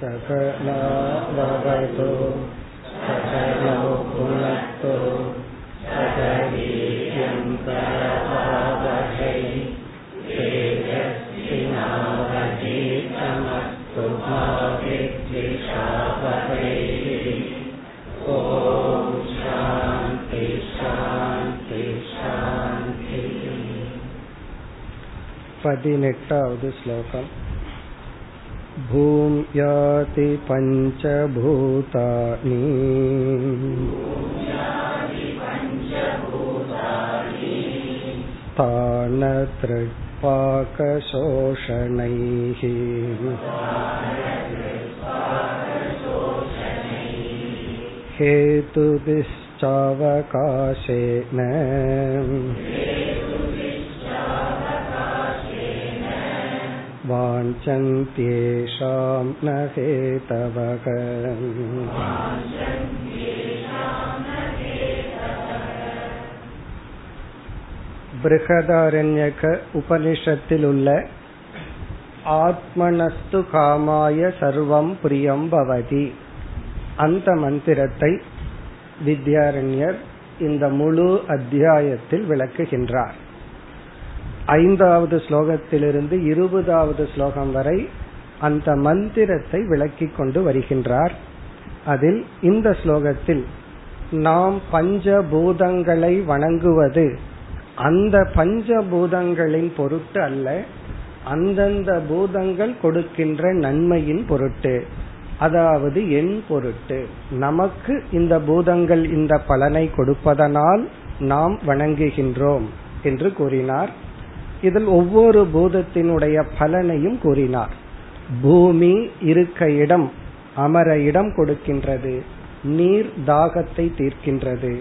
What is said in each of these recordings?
सकलाभवतु सकलौ पुनस्तु सकलीयङ्करभावहै तेजस्विनावचेतमस्तु भाविद्विषापहैः ॐ शान्ति शान्ति शान्ति पदिनेट्टावद् श्लोकम् भूम्याति पञ्चभूतानि तानतृपाकशोषणैः हेतुभिश्चावकाशेन वाञ्छन्त्येषां न हेतवः பிருகதாரண்யக உபனிஷத்தில் உள்ள ஆத்மனஸ்து காமாய சர்வம் பிரியம் பவதி அந்த மந்திரத்தை வித்யாரண்யர் இந்த முழு அத்தியாயத்தில் விளக்குகின்றார் ஐந்தாவது ஸ்லோகத்திலிருந்து இருபதாவது ஸ்லோகம் வரை அந்த மந்திரத்தை விளக்கிக் கொண்டு வருகின்றார். அதில் இந்த ஸ்லோகத்தில் நாம் பஞ்சபூதங்களை வணங்குவது அந்த பஞ்சபூதங்களின் பொருட்டு அல்ல அந்தந்த பூதங்கள் கொடுக்கின்ற நன்மையின் பொருட்டு அதாவது என் பொருட்டு. நமக்கு இந்த பூதங்கள் இந்த பலனை கொடுப்பதனால் நாம் வணங்குகின்றோம் என்று கூறினார். இதில் ஒவ்வொரு பூதத்தினுடைய பலனையும் கூறினார். பூமி இருக்க இடம் அமர இடம் கொடுக்கின்றது. நீர் தாகத்தை தீர்க்கின்றது.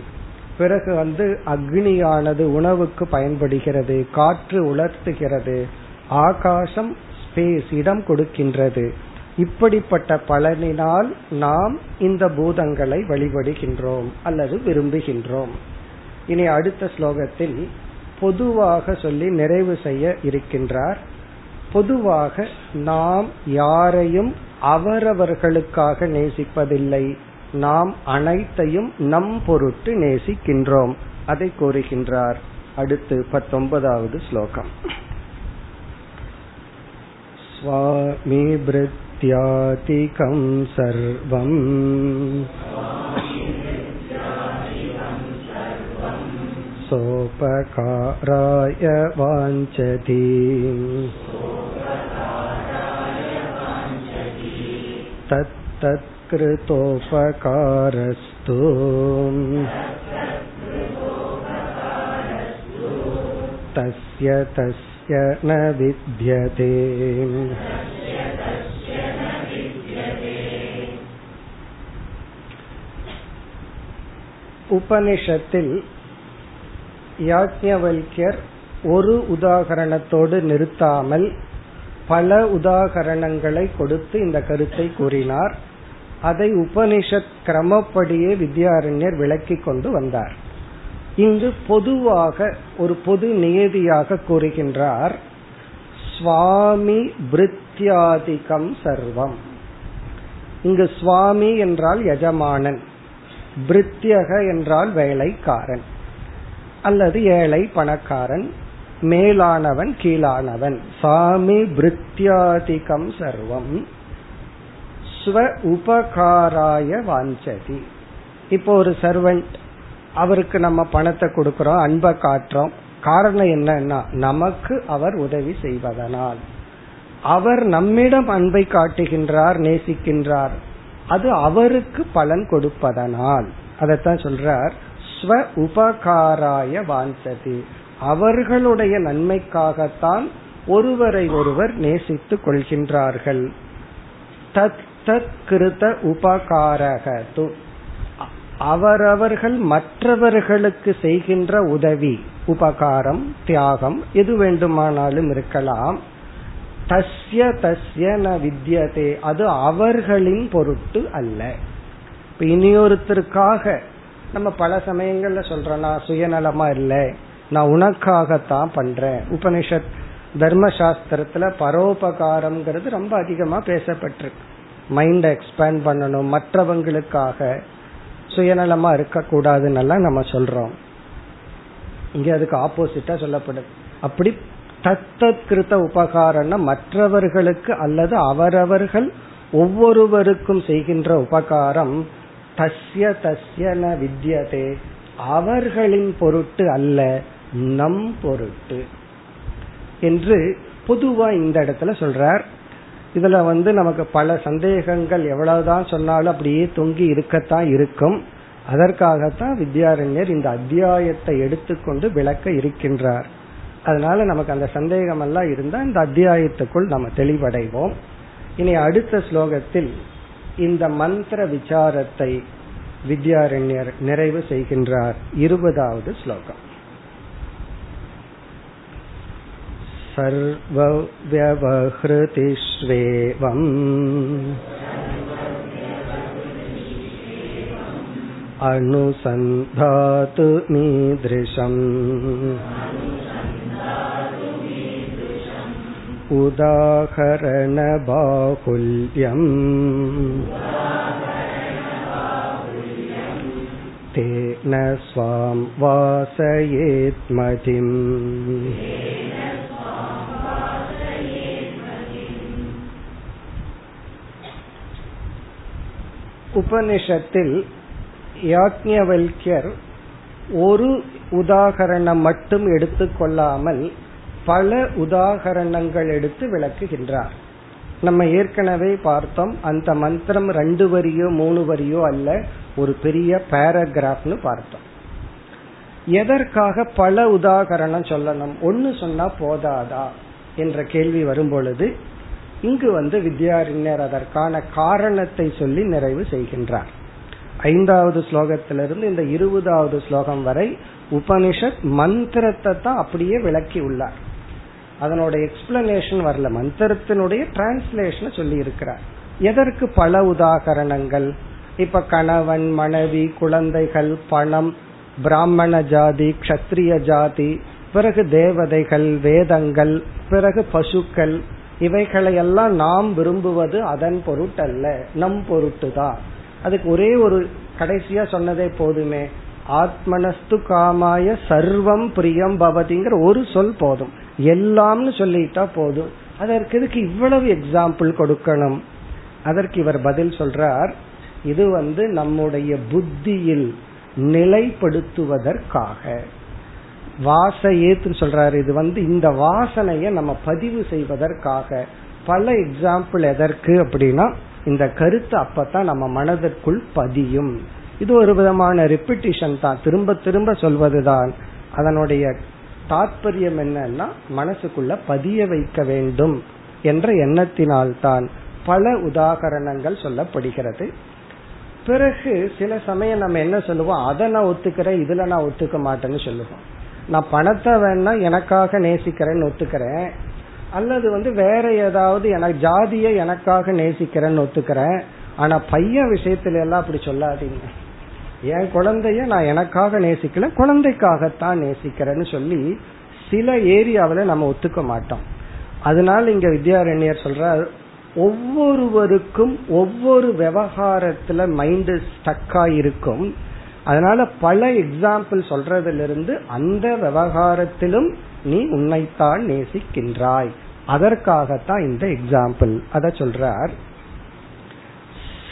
பிறகு வந்து அக்னியானது உணவுக்கு பயன்படுகிறது. காற்று உலர்த்துகிறது. ஆகாசம் ஸ்பேஸ் இடம் கொடுக்கின்றது. இப்படிப்பட்ட பலனினால் நாம் இந்த பூதங்களை வழிபடுகின்றோம் அல்லது விரும்புகின்றோம். இனி அடுத்த ஸ்லோகத்தில் பொதுவாக சொல்லி நிறைவு செய்ய இருக்கின்றார் பொதுவாக நாம் யாரையும் அவரவர்களுக்காக நேசிப்பதில்லை நாம் அனைத்தையும் நம் பொருட்டு நேசிக்கின்றோம் அதை கூறுகின்றார் அடுத்து பத்தொன்பதாவது ஸ்லோகம் स्वामी भृत्यातिकं सर्वम् सोपकाराय वाञ्छति तत्तत्कृतोपकारस्तु तस्य तस्य न विद्यते உபனிஷத்தில் யாஜ்ஞவல்யர் ஒரு உதாகரணத்தோடு நிறுத்தாமல் பல உதாகரணங்களை கொடுத்து இந்த கருத்தை கூறினார். அதை உபனிஷத் கிரமப்படியே வித்யாரண்யர் விளக்கி கொண்டு வந்தார். இங்கு பொதுவாக ஒரு பொது நியதியாக கூறுகின்றார் சுவாமி பிருத்தியாதிகம் சர்வம். இங்கு சுவாமி என்றால் எஜமானன் பிரித்யக என்றால் வேலைக்காரன். அல்லது ஏழை பணக்காரன் மேலானவன் கீழானவன். சாமி பிருத்தியாதிகம் சர்வம். ஸ்வ உபகாராய வாஞ்சதி. இப்போ ஒரு சர்வெண்ட் அவருக்கு நம்ம பணத்தை கொடுக்கறோம் அன்பை காட்டுறோம். காரணம் என்னன்னா நமக்கு அவர் உதவி செய்வதனால். அவர் நம்மிடம் அன்பை காட்டுகின்றார் நேசிக்கின்றார். அது அவருக்கு பலன் கொடுப்பதனால். அதைத்தான் சொல்றார் ஸ்வ உபகாராய வாஞ்சதி. அவர்களுடைய நன்மைக்காகத்தான் ஒருவரை ஒருவர் நேசித்துக் கொள்கின்றார்கள். தத் தத் கிருத உபகாரக து. அவரவர்கள் மற்றவர்களுக்கு செய்கின்ற உதவி உபகாரம் தியாகம் எது வேண்டுமானாலும் இருக்கலாம். தஸ்ய தஸ்ய ந வித்யதே. அது அவர்களின் பொருட்டு அல்ல. இனியொருத்தருக்காக நம்ம பல சமயங்கள்ல சொல்றோம் நான் சுயநலமா இல்லை நான் உனக்காகத்தான் பண்றேன். உபனிஷத் தர்மசாஸ்திரத்துல பரோபகாரம்ங்கிறது ரொம்ப அதிகமா பேசப்பட்டிருக்கு. மைண்ட எக்ஸ்பேண்ட் பண்ணணும் மற்றவங்களுக்காக சுயநலமா இருக்கக்கூடாதுன்னு நம்ம சொல்றோம். இங்க அதுக்கு ஆப்போசிட்டா சொல்லப்படுது. அப்படி தத்தத்கிருத்த உபகாரம்னா மற்றவர்களுக்கு அல்லது அவரவர்கள் ஒவ்வொருவருக்கும் செய்கின்ற உபகாரம் தஸ்ய தஸ்ய ந வித்யதே. அவர்களின் பொருட்டு அல்ல நம் பொருட்டு. என்று பொதுவா இந்த இடத்துல சொல்றார். இதுல வந்து நமக்கு பல சந்தேகங்கள் எவ்வளவுதான் சொன்னாலும் அப்படியே தொங்கி இருக்கத்தான் இருக்கும். அதற்காகத்தான் வித்யாரண்யர் இந்த அத்தியாயத்தை எடுத்துக்கொண்டு விளக்க இருக்கின்றார். அதனால நமக்கு அந்த சந்தேகம் எல்லாம் இருந்தா இந்த அத்தியாயத்துக்குள் நம்ம தெளிவடைவோம். இனி அடுத்த ஸ்லோகத்தில் இந்த மந்திர விசாரத்தை வித்யாரண்யர் நிறைவு செய்கின்றார் இருபதாவது ஸ்லோகம் सर्वव्यवहृतिष्वेवम् अनुसन्धातु मीदृशम् उदाहरणबाहुल्यम् तेन स्वां वासयेत्मतिम् உபனிஷத்தில் யாக்ஞவல்யர் ஒரு உதாகரணம் மட்டும் எடுத்துக்கொள்ளாமல் பல உதாகரணங்கள் எடுத்து விளக்குகின்றார். நம்ம ஏற்கனவே பார்த்தோம் அந்த மந்திரம் ரெண்டு வரியோ மூணு வரியோ அல்ல ஒரு பெரிய பேராகிராஃப்னு பார்த்தோம். எதற்காக பல உதாகரணம் சொல்லணும்? ஒன்னு சொன்னா போதாதா? என்ற கேள்வி வரும் பொழுது இங்கு வந்து வித்யாரிஞர் அதற்கான காரணத்தை சொல்லி நிறைவு செய்கின்றார். ஐந்தாவது ஸ்லோகத்திலிருந்து இந்த இருபதாவது ஸ்லோகம் வரை உபனிஷத் மந்திரத்தை தான் அப்படியே விளக்கி உள்ளார். அதனோட எக்ஸ்பிளனேஷன் வரல. மந்திரத்தினுடைய டிரான்ஸ்லேஷன் சொல்லி இருக்கிறார் எதற்கு பல உதாகரணங்கள்? இப்ப கணவன் மனைவி குழந்தைகள் பணம் பிராமண ஜாதி கத்திரிய ஜாதி பிறகு தேவதைகள் வேதங்கள் பிறகு பசுக்கள் இவைகளையெல்லாம் நாம் விரும்புவது அதன் பொருட்டல்ல. நம் பொருட்டு தான் அதுக்கு ஒரே ஒரு கடைசியா சொன்னதே போதுமே. ஆத்மனஸ்து காமாய சர்வம் பிரியம் பவதிங்கிற ஒரு சொல் போதும். எல்லாம்னு சொல்லிட்டா போதும். அதற்கு இதுக்கு இவ்வளவு எக்ஸாம்பிள் கொடுக்கணும்? அதற்கு இவர் பதில் சொல்றார் இது வந்து நம்முடைய புத்தியில் நிலைப்படுத்துவதற்காக. வாசையேத்துன்னு சொல்றாரு இது வந்து இந்த வாசனைய நம்ம பதிவு செய்வதற்காக. பல எக்ஸாம்பிள் எதற்கு அப்படின்னா இந்த கருத்து அப்பதான் நம்ம மனதிற்குள் பதியும். இது ஒரு விதமான ரிப்பிட்டிஷன் தான். திரும்ப திரும்ப சொல்வதுதான். அதனுடைய தாற்பயம் என்னன்னா மனசுக்குள்ள பதிய வைக்க வேண்டும் என்ற எண்ணத்தினால்தான் பல உதாகரணங்கள் சொல்லப்படுகிறது. பிறகு சில சமயம் நம்ம என்ன சொல்லுவோம்? அதை நான் ஒத்துக்கிறேன் இதுல நான் ஒத்துக்க மாட்டேன்னு சொல்லுவோம். நான் பணத்தை வேணா எனக்காக நேசிக்கிறேன்னு ஒத்துக்கிறேன். அல்லது வந்து வேற ஏதாவது எனக்கு ஜாதியை எனக்காக நேசிக்கிறேன்னு ஒத்துக்கிறேன். ஆனா பையன் விஷயத்துல எல்லாம் அப்படி சொல்லாதீங்க. என் குழந்தைய நான் எனக்காக நேசிக்கல குழந்தைக்காகத்தான் நேசிக்கிறேன்னு சொல்லி சில ஏரியாவில நம்ம ஒத்துக்க மாட்டோம். அதனால இங்க வித்யாரண்யர் சொல்றார் ஒவ்வொருவருக்கும் ஒவ்வொரு விவகாரத்துல மைண்ட் ஸ்டக்கா இருக்கும். அதனால பல எக்ஸாம்பிள் சொல்றதுல இருந்து அந்த விவகாரத்திலும் நீ உன்னைத்தான் நேசிக்கின்றாய். அதற்காகத்தான் இந்த எக்ஸாம்பிள் அத சொல்றார்.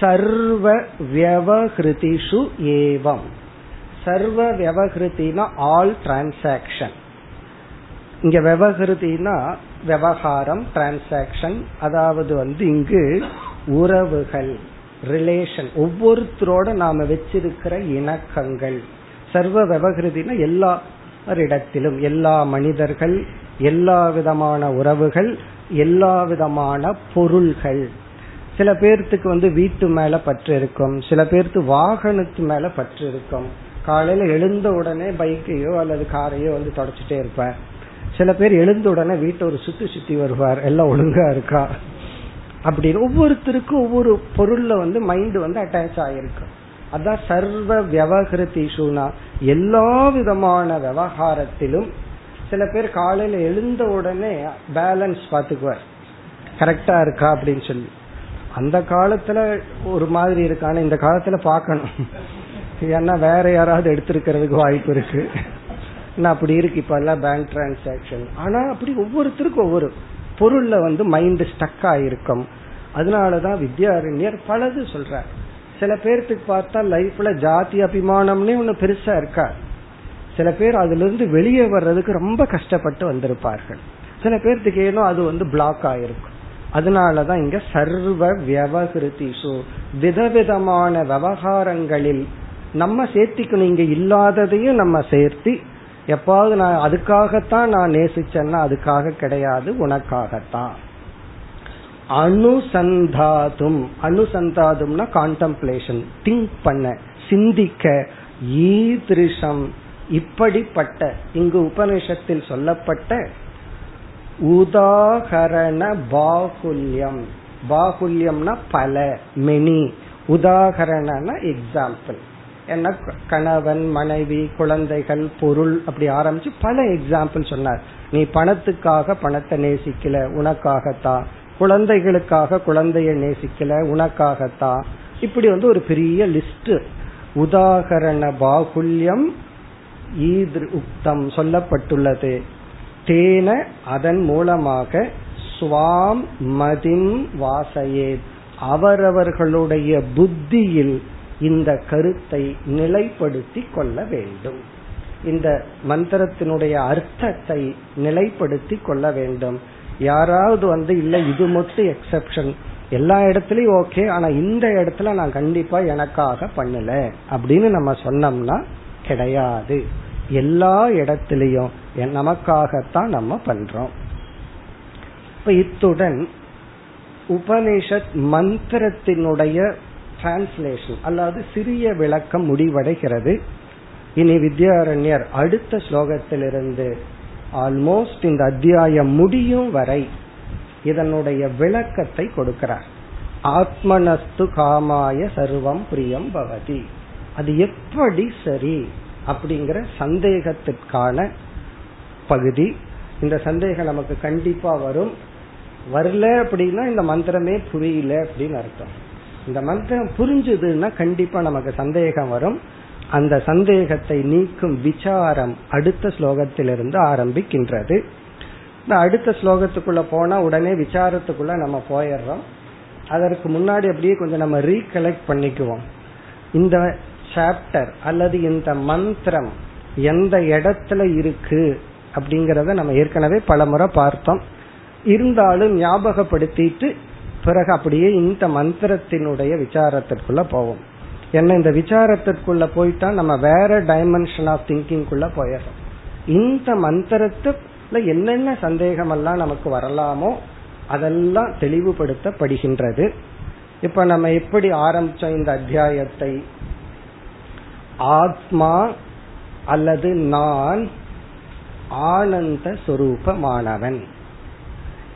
சர்வ வியவஹிருதிஷு ஏவம். சர்வ வியவஹிருத்தினா ஆல் டிரான்சாக்சன் இங்க விவகிருதினா விவகாரம் டிரான்சாக்சன் அதாவது வந்து இங்கு உறவுகள் ரிலேஷன் ஒவ்வொருத்தரோட நாம வச்சிருக்கிற இணக்கங்கள். சர்வ விவகிருதினா எல்லா இடத்திலும் எல்லா மனிதர்கள் எல்லா விதமான உறவுகள் எல்லா விதமான பொருள்கள். சில பேர்த்துக்கு வந்து வீட்டு மேல பற்று இருக்கும். சில பேர்த்து வாகனத்து மேல பற்று இருக்கும். காலையில எழுந்த உடனே பைக்கையோ அல்லது காரையோ வந்து தொடச்சிட்டே இருப்பார். சில பேர் எழுந்த உடனே வீட்டை ஒரு சுத்தி சுத்தி வருவார். எல்லாம் ஒழுங்கா இருக்கா? அப்படின்னு. ஒவ்வொருத்தருக்கும் ஒவ்வொரு பொருள்ல வந்து மைண்ட் வந்து அட்டாச் ஆயிருக்கும் அதான் சர்வ வியவகிருதிஷுனா எல்லா விதமான விவகாரத்திலும் சில பேர் காலையில எழுந்த உடனே பேலன்ஸ் பாத்துக்குவார் கரெக்டா இருக்கா அப்படின்னு சொல்லி. அந்த காலத்துல ஒரு மாதிரி இருக்கு. ஆனா இந்த காலத்துல பார்க்கணும். ஏன்னா வேற யாராவது எடுத்திருக்கிறதுக்கு வாய்ப்பு இருக்கு. அப்படி இருக்கு. இப்ப எல்லாம் பேங்க் டிரான்சாக்சன் ஆனா அப்படி ஒவ்வொருத்தருக்கும் ஒவ்வொரு பொருள்ல வந்து மைண்ட் ஸ்டக் ஆயிருக்கும். அதனாலதான் வித்யாரண்யர் பலது சொல்றார். சில பேர்த்துக்கு பார்த்தா லைஃப்ல ஜாதி அபிமானம்னே ஒண்ணு பெருசா இருக்கா? சில பேர் அதுல இருந்து வெளியே வர்றதுக்கு ரொம்ப கஷ்டப்பட்டு வந்திருப்பார்கள். சில பேர்த்துக்கு ஏனோ அது வந்து பிளாக் ஆயிருக்கும். அதனாலதான் இங்க சர்வ வியவகிருதிஷு விதவிதமான விவகாரங்களில் நம்ம சேர்த்திக்கணும். இங்க இல்லாததையும் நம்ம சேர்த்தி எப்பாவது நான் அதுக்காகத்தான் நான் நேசிச்சேன்னா அதுக்காக கிடையாது உனக்காகத்தான். அனுசந்தாதும் அனுசந்தாதும்னா கான்டம்ப்ளேஷன் திங்க் பண்ண சிந்திக்க ஈதிருஷம் இப்படிப்பட்ட இங்கு உபனிஷத்தில் சொல்லப்பட்ட உதாகரண பாகுல்யம். பாகுல்யம்னா பல மெனி உதாகரண எக்ஸாம்பிள் என்ன கணவன் மனைவி குழந்தைகள் பொருள் அப்படி ஆரம்பிச்சு பல எக்ஸாம்பிள் சொன்னார். நீ பணத்துக்காக பணத்தை நேசிக்கல உனக்காகத்தான் குழந்தைகளுக்காக குழந்தைய நேசிக்கல உனக்காகத்தான் இப்படி வந்து ஒரு பெரிய லிஸ்ட் உதாகரண பாகுல்யம் ஈது உக்தம் சொல்லப்பட்டுள்ளது. தேன அதன் மூலமாக சுவாம் மதிம் வாசையே. அவரவர்களுடைய புத்தியில் இந்த கருத்தை நிலைப்படுத்தி கொள்ள வேண்டும். இந்த மந்திரத்தினுடைய அர்த்தத்தை நிலைப்படுத்தி கொள்ள வேண்டும். யாராவது வந்து இல்ல இது மட்டும் எக்ஸப்ஷன் எல்லா இடத்துலயும் ஓகே ஆனா இந்த இடத்துல நான் கண்டிப்பா எனக்காக பண்ணல. அப்படின்னு நம்ம சொன்னோம்னா கிடையாது. எல்லா இடத்திலையும் நமக்காகத்தான் நம்ம பண்றோம். இப்ப இத்துடன் உபனிஷத் மந்திரத்தினுடைய டிரான்ஸ்லேஷன் அல்லாது சிறிய விளக்கம் முடிவடைகிறது. இனி வித்யாரண்யர் அடுத்த ஸ்லோகத்திலிருந்து ஆல்மோஸ்ட் இந்த அத்தியாயம் முடியும் வரை இதனுடைய விளக்கத்தை கொடுக்கிறார். ஆத்மனஸ்து காமாய சர்வம் பிரியம் பவதி. அது எப்படி சரி அப்படிங்கிற சந்தேகத்திற்கான பகுதி. இந்த சந்தேகம் நமக்கு கண்டிப்பா வரும். வரல அப்படின்னா இந்த மந்திரமே புரியல அப்படின்னு அர்த்தம். இந்த மந்திரம் புரிஞ்சுதுன்னா கண்டிப்பா நமக்கு சந்தேகம் வரும். அந்த சந்தேகத்தை நீக்கும் விசாரம் அடுத்த ஸ்லோகத்திலிருந்து ஆரம்பிக்கின்றது. இந்த அடுத்த ஸ்லோகத்துக்குள்ள போனா உடனே விசாரத்துக்குள்ள நம்ம போயிடுறோம். அதற்கு முன்னாடி அப்படியே கொஞ்சம் நம்ம ரீகலெக்ட் பண்ணிக்குவோம். இந்த சாப்டர் அல்லது இந்த மந்திரம் எந்த இடத்துல இருக்கு? அப்படிங்கறத நம்ம ஏற்கனவே பல முறை பார்த்தோம். இருந்தாலும் ஞாபகப்படுத்திட்டு பிறகு அப்படியே இந்த மந்திரத்தினுடைய விசாரத்திற்குள்ள போவோம். என்ன இந்த விசாரத்திற்குள்ள போயிட்டா நம்ம வேற டைமென்ஷன் ஆஃப் திங்கிங் குள்ள போயிடுறோம். இந்த மந்திரத்துல என்னென்ன சந்தேகம் எல்லாம் நமக்கு வரலாமோ அதெல்லாம் தெளிவுபடுத்தப்படுகின்றது. இப்ப நம்ம எப்படி ஆரம்பிச்சோம் இந்த அத்தியாயத்தை? ஆத்மா அல்லது நான் ஆனந்த சொரூபமானவன்.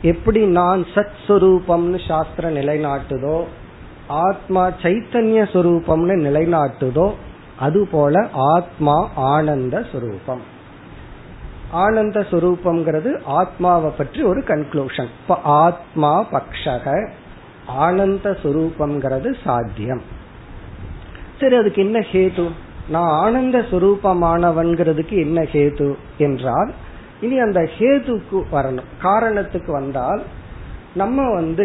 எப்படி நான் சத் சுரூபம்னு சாஸ்திர நிலைநாட்டுதோ ஆத்மா சைத்தன்ய சுரூபம்னு நிலைநாட்டுதோ அதுபோல ஆத்மா ஆனந்த சுரூபம். ஆனந்த சுரூபம்ங்கிறது ஆத்மாவை பற்றி ஒரு கன்க்ளூஷன் இப்ப ஆத்மா பக்ஷக ஆனந்த சுரூபம்ங்கிறது சாத்தியம். சரி அதுக்கு என்ன ஹேது? நான் ஆனந்த சுரூபமானவன்கிறதுக்கு என்ன ஹேது என்றால் இனி அந்த ஹேதுக்கு வரணும். காரணத்துக்கு வந்தால் நம்ம வந்து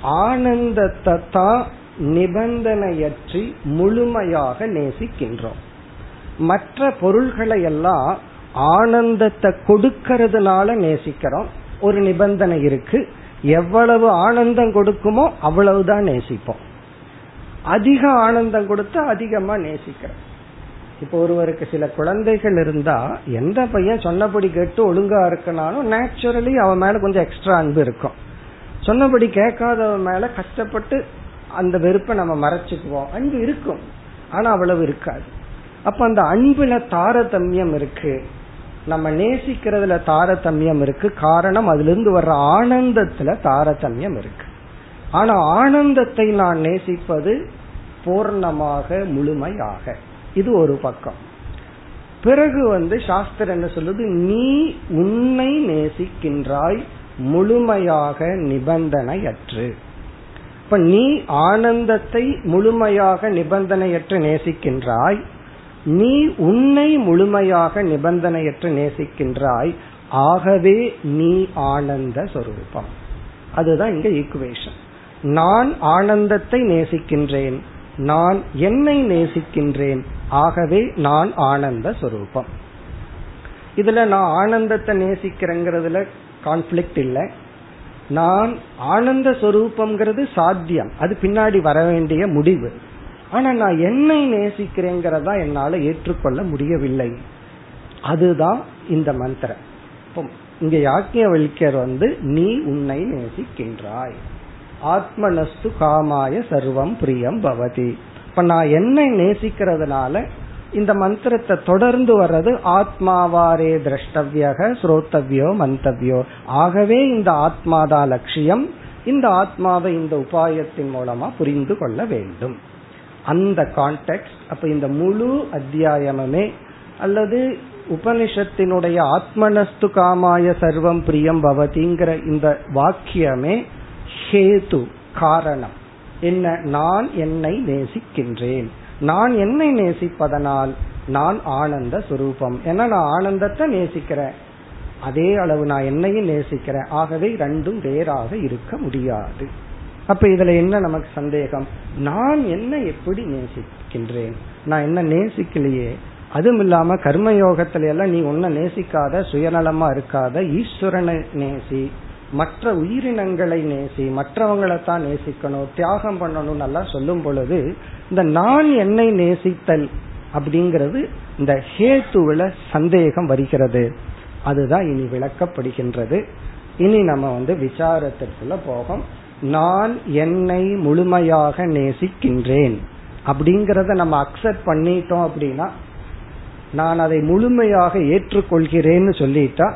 ஆனந்தத்தை தான் நிபந்தனையற்றி முழுமையாக நேசிக்கின்றோம். மற்ற பொருள்களை எல்லாம் ஆனந்தத்தை கொடுக்கறதுனால நேசிக்கிறோம். ஒரு நிபந்தனை இருக்கு. எவ்வளவு ஆனந்தம் கொடுக்குமோ அவ்வளவுதான் நேசிப்போம். அதிக ஆனந்தம் கொடுத்தா அதிகமா நேசிக்கிறோம். இப்போ ஒருவருக்கு சில குழந்தைகள் இருந்தா எந்த பையன் சொன்னபடி கேட்டு ஒழுங்கா இருக்கனாலும் நேச்சுரலி அவன் மேல கொஞ்சம் எக்ஸ்ட்ரா அன்பு இருக்கும். சொன்னபடி கேட்காதவன் மேல கஷ்டப்பட்டு அந்த வெறுப்பை நம்ம மறைச்சுக்குவோம். அன்பு இருக்கும். ஆனா அவ்வளவு இருக்காது. அப்ப அந்த அன்புல தாரதமியம் இருக்கு. நம்ம நேசிக்கிறதுல தாரதமியம் இருக்கு. காரணம் அதுல இருந்து வர்ற ஆனந்தத்துல தாரதமியம் இருக்கு. ஆனா ஆனந்தத்தை நான் நேசிப்பது பூர்ணமாக முழுமையாக. இது ஒரு பக்கம். பிறகு வந்து சாஸ்திரம் என்ன சொல்லுது? நீ உன்னை நேசிக்கின்றாய் முழுமையாக நிபந்தனையற்று. இப்ப நீ ஆனந்தத்தை முழுமையாக நிபந்தனையற்று நேசிக்கின்றாய் நீ உன்னை முழுமையாக நிபந்தனையற்று நேசிக்கின்றாய் ஆகவே நீ ஆனந்த சொரூபம். அதுதான் இங்க ஈக்குவேஷன் நான் ஆனந்தத்தை நேசிக்கின்றேன் நான் என்னை நேசிக்கின்றேன் ஆகவே நான் ஆனந்த சொரூபம். இதுல நான் ஆனந்தத்தை நேசிக்கிறேங்கிறதுல கான்ஃபிளிக்ட் இல்லை. நான் ஆனந்த சொரூபம்ங்கிறது சாத்தியம். அது பின்னாடி வர வேண்டிய முடிவு. ஆனா நான் என்னை நேசிக்கிறேங்கிறதா என்னால ஏற்றுக்கொள்ள முடியவில்லை. அதுதான் இந்த மந்திரம். இங்க யாக்கியவல்யர் வந்து நீ உன்னை நேசிக்கின்றாய். ஆத்மனஸ்து காமாய சர்வம் பிரியம் பவதி. இப்ப நான் என்னை நேசிக்கிறதுனால இந்த மந்திரத்தை தொடர்ந்து வர்றது ஆத்மாவாரே திரஷ்டவியக ஸ்ரோத்தவியோ மந்தவியோ. ஆகவே இந்த ஆத்மாதா லட்சியம் இந்த ஆத்மாவை இந்த உபாயத்தின் மூலமா புரிந்து கொள்ள வேண்டும். அந்த கான்டெக்ட் அப்ப இந்த முழு அத்தியாயமுமே அல்லது உபனிஷத்தினுடைய ஆத்மனஸ்து காமாய சர்வம் பிரியம் பவதிங்கிற இந்த வாக்கியமே ஹேது காரணம். என்ன நான் என்னை நேசிக்கின்றேன். நான் என்னை நேசிப்பதனால் நான் ஆனந்த சுரூபம். ஏன்னா நான் ஆனந்தத்தை நேசிக்கிறேன். அதே அளவு நான் என்னையும் நேசிக்கிறேன். ஆகவே ரெண்டும் வேறாக இருக்க முடியாது. அப்ப இதுல என்ன நமக்கு சந்தேகம்? நான் என்ன எப்படி நேசிக்கின்றேன்? நான் என்ன நேசிக்கலையே? அதுவும் இல்லாம கர்மயோகத்துல எல்லாம் நீ உன்ன நேசிக்காத சுயநலமா இருக்காத ஈஸ்வரனை நேசி. மற்ற உயிரினங்களை நேசி மற்றவங்களை தான் நேசிக்கணும் தியாகம் பண்ணணும் நல்லா சொல்லும் பொழுது இந்த நான் என்னை நேசித்தல் அப்படிங்கிறது இந்த ஹேத்துவில சந்தேகம் வருகிறது. அதுதான் இனி விளக்கப்படுகின்றது. இனி நம்ம வந்து விசாரத்திற்குள்ள போகும். நான் என்னை முழுமையாக நேசிக்கின்றேன் அப்படிங்கறத நம்ம அக்செப்ட் பண்ணிட்டோம் அப்படின்னா நான் அதை முழுமையாக ஏற்றுக்கொள்கிறேன்னு சொல்லிட்டா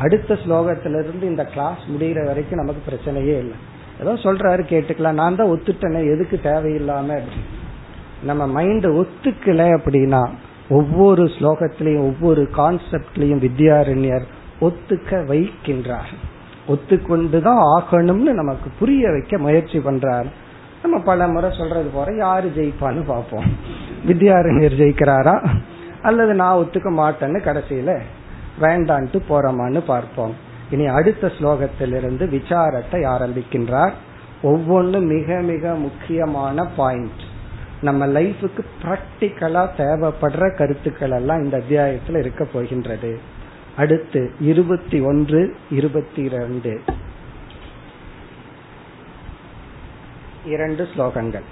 அடுத்த ஸ்லோகத்திலிருந்து இந்த கிளாஸ் முடிகிற வரைக்கும் நமக்கு பிரச்சனையே இல்லை. ஏதோ சொல்றாரு கேட்டுக்கலாம். நான் தான் ஒத்துட்டேனே எதுக்கு தேவையில்லாம? நம்ம மைண்ட் ஒத்துக்கல அப்படின்னா ஒவ்வொரு ஸ்லோகத்திலையும் ஒவ்வொரு கான்செப்ட்லயும் வித்யாரண்யர் ஒத்துக்க வைக்கின்றார். ஒத்துக்கொண்டுதான் ஆகணும்னு நமக்கு புரிய வைக்க முயற்சி பண்றார். நம்ம பல முறை சொல்றது போற யாரு ஜெயிப்பான்னு பார்ப்போம். வித்யாரண்யர் ஜெயிக்கிறாரா? அல்லது நான் ஒத்துக்க மாட்டேன்னு கடைசியில வேண்டான்ட்டு போறோமான்னு பார்ப்போம். இனி அடுத்த ஸ்லோகத்திலிருந்து விசாரத்தை ஆரம்பிக்கின்றார். ஒவ்வொன்றும் மிக மிக முக்கியமான பாயிண்ட் நம்ம லைஃபுக்கு பிராக்டிக்கலா தேவைப்படுற கருத்துக்கள் எல்லாம் இந்த அத்தியாயத்தில் இருக்க போகின்றது. அடுத்து இருபத்தி ஒன்று இருபத்தி இரண்டு. இரண்டு ஸ்லோகங்கள்.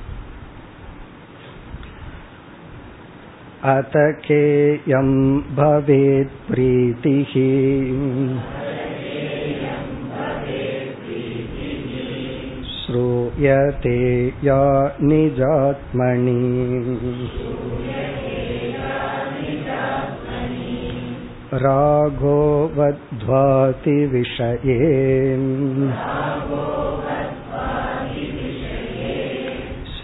अत केयं भवेत् प्रीतिः श्रूयते या निजात्मनि रागो वध्वाति विषये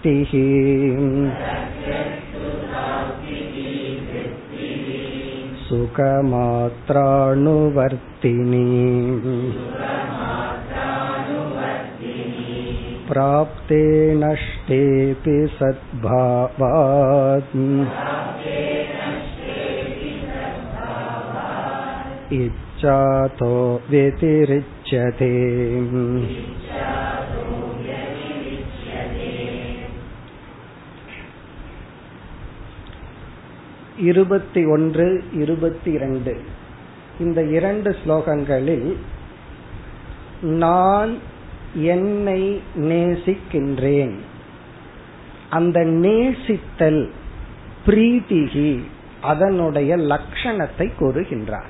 वृत्तिः सुखमात्रानुवर्तिनी प्राप्ते नष्टेऽपि सद्भावात् इच्छातो व्यतिरिच्यते இருபத்தி ஒன்று இருபத்தி இரண்டு. இந்த இரண்டு ஸ்லோகங்களில் நான் என்னை நேசிக்கின்றேன். அந்த நேசித்தல் பிரீத்திகி அதனுடைய லட்சணத்தை கூறுகின்றார்.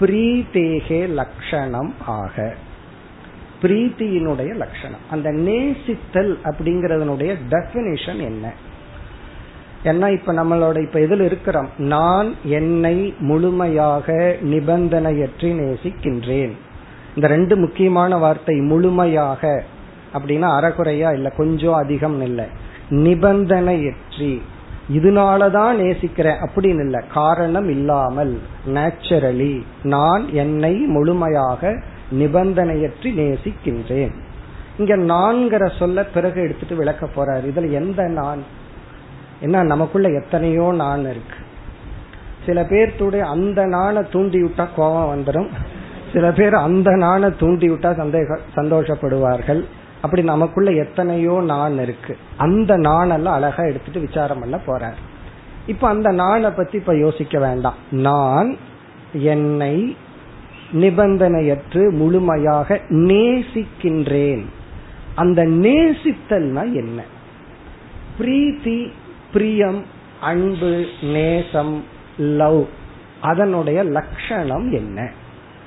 பிரீதேகே லட்சணம் ஆக. பிரீத்தியினுடைய லட்சணம் அந்த நேசித்தல் அப்படிங்கறதனுடைய டெபினிஷன் என்ன? ஏன்னா இப்ப நம்மளோட இப்ப இதில் இருக்கிறோம்? நான் என்னை முழுமையாக நிபந்தனையற்றி நேசிக்கின்றேன். இந்த ரெண்டு முக்கியமான வார்த்தை முழுமையாக அப்படின்னா அறகுறையா இல்ல கொஞ்சம் அதிகம் இல்லை. நிபந்தனையற்றி. இதனாலதான் நேசிக்கிறேன் அப்படின்னு இல்ல. காரணம் இல்லாமல் நேச்சுரலி நான் என்னை முழுமையாக நிபந்தனையற்றி நேசிக்கின்றேன். இங்க நான்கிற சொல்ல பிறகு எடுத்துட்டு விளக்க போறாரு. இதுல எந்த நான்? என்ன நமக்குள்ள எத்தனையோ நான் இருக்கு. சில பேர்த்துடைய அந்த நாணை தூண்டி விட்டா கோபம் வந்துடும் சில பேர் அந்த நாணை தூண்டி விட்டா சந்தேக சந்தோஷப்படுவார்கள். அப்படி நமக்குள்ள எத்தனையோ நான் இருக்கு. அந்த நாணெல்லாம் அழகா எடுத்துட்டு விசாரம் பண்ண போறார். இப்ப அந்த நாணை பத்தி இப்ப யோசிக்க வேண்டாம். நான் என்னை நிபந்தனையற்று முழுமையாக நேசிக்கின்றேன். அந்த நேசித்தல்னா என்ன? பிரீத்தி பிரியம் அன்பு நேசம் லவ். அதனுடைய லட்சணம் என்ன?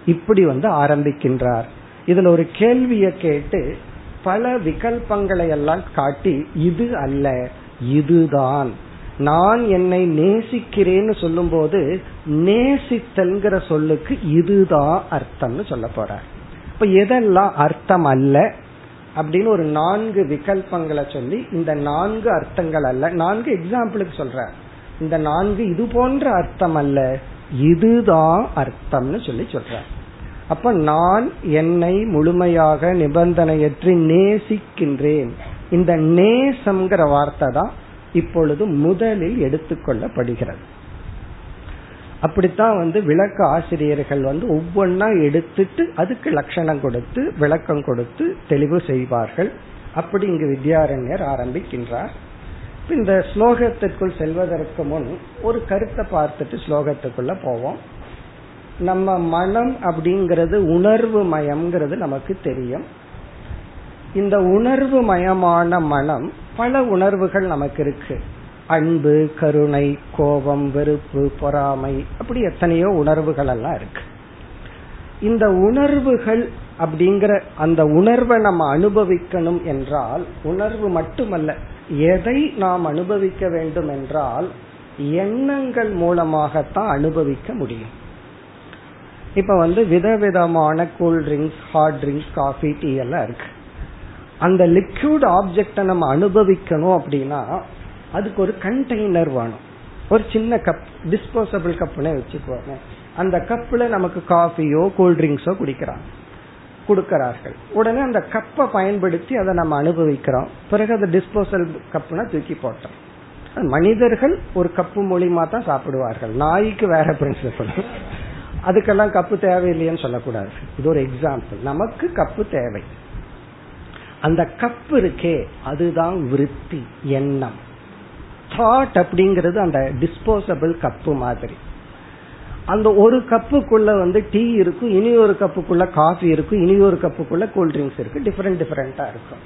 இப்படி வந்து ஆரம்பிக்கின்றார். இதுல ஒரு கேள்வியை கேட்டு பல விகல்பங்களை எல்லாம் காட்டி இது அல்ல இதுதான். நான் என்னை நேசிக்கிறேன்னு சொல்லும் போது நேசித்தல்ங்கிற சொல்லுக்கு இதுதான் அர்த்தம்னு சொல்ல போற இப்ப எதெல்லாம் அர்த்தம் அல்ல? அப்படின்னு ஒரு நான்கு விகல்பங்களை சொல்லி இந்த நான்கு அர்த்தங்கள் அல்ல. நான்கு எக்ஸாம்பிளுக்கு சொல்ற. இந்த நான்கு இது போன்ற அர்த்தம் அல்ல. இதுதான் அர்த்தம்னு சொல்லி சொல்ற. அப்ப நான் என்னை முழுமையாக நிபந்தனையற்றி நேசிக்கின்றேன். இந்த நேசம்ங்கிற வார்த்தை தான் இப்பொழுது முதலில் எடுத்துக்கொள்ளப்படுகிறது. அப்படித்தான் வந்து விளக்க ஆசிரியர்கள் வந்து ஒவ்வொன்னா எடுத்துட்டு அதுக்கு லட்சணம் கொடுத்து விளக்கம் கொடுத்து தெளிவு செய்வார்கள். அப்படி இங்கு வித்யாரண்யர் ஆரம்பிக்கின்றார். இந்த ஸ்லோகத்திற்குள் செல்வதற்கு முன் ஒரு கருத்தை பார்த்துட்டு ஸ்லோகத்துக்குள்ள போவோம். நம்ம மனம் அப்படிங்கிறது உணர்வு மயம்ங்கிறது நமக்கு தெரியும். இந்த உணர்வு மயமான மனம் பல உணர்வுகள் நமக்கு இருக்கு. அன்பு கருணை கோபம் வெறுப்பு பொறாமை அப்படி எத்தனையோ உணர்வுகள் எல்லாம் இருக்கு. இந்த உணர்வுகள் அப்படிங்கிற அந்த உணர்வை நம்ம அனுபவிக்கணும் என்றால் உணர்வு மட்டுமல்ல எதை நாம் அனுபவிக்க வேண்டும் என்றால் எண்ணங்கள் மூலமாகத்தான் அனுபவிக்க முடியும். இப்ப வந்து விதவிதமான cool drinks hot drinks coffee tea எல்லாம் இருக்கு. அந்த லிக்யூட் ஆப்ஜெக்ட நம்ம அனுபவிக்கணும் அப்படின்னா அதுக்கு ஒரு கண்டெய்னர் வேணும். ஒரு சின்ன கப் டிஸ்போசபிள் கப்னே வச்சுக்குவாங்க அந்த கப்ல நமக்கு காஃபியோ கூல்ட்ரிங்க்ஸோ குடிக்கிறாங்க கொடுக்கிறார்கள். உடனே அந்த கப்பை பயன்படுத்தி அதை நம்ம அனுபவிக்கிறோம். பிறகு அதை டிஸ்போசல் கப்னா தூக்கி போட்டோம். மனிதர்கள் ஒரு கப்பு மூலியமா தான் சாப்பிடுவார்கள். நாய்க்கு வேற பிரின்சிபல் அதுக்கெல்லாம் கப்பு தேவையில்லைன்னு சொல்லக்கூடாது. இது ஒரு எக்ஸாம்பிள் நமக்கு கப்பு தேவை. அந்த கப்பு இருக்கே அதுதான் விருத்தி எண்ணம். தாட் அப்படிங்கிறது அந்த டிஸ்போசபிள் கப்பு மாதிரி. அந்த ஒரு கப்புக்குள்ள வந்து டீ இருக்கும் இனி ஒரு கப்புக்குள்ள காஃபி இருக்கும் இனி ஒரு கப்புக்குள்ள கூல்ட்ரிங்க்ஸ் இருக்கு டிஃபரெண்ட் டிஃபரெண்டா இருக்கும்.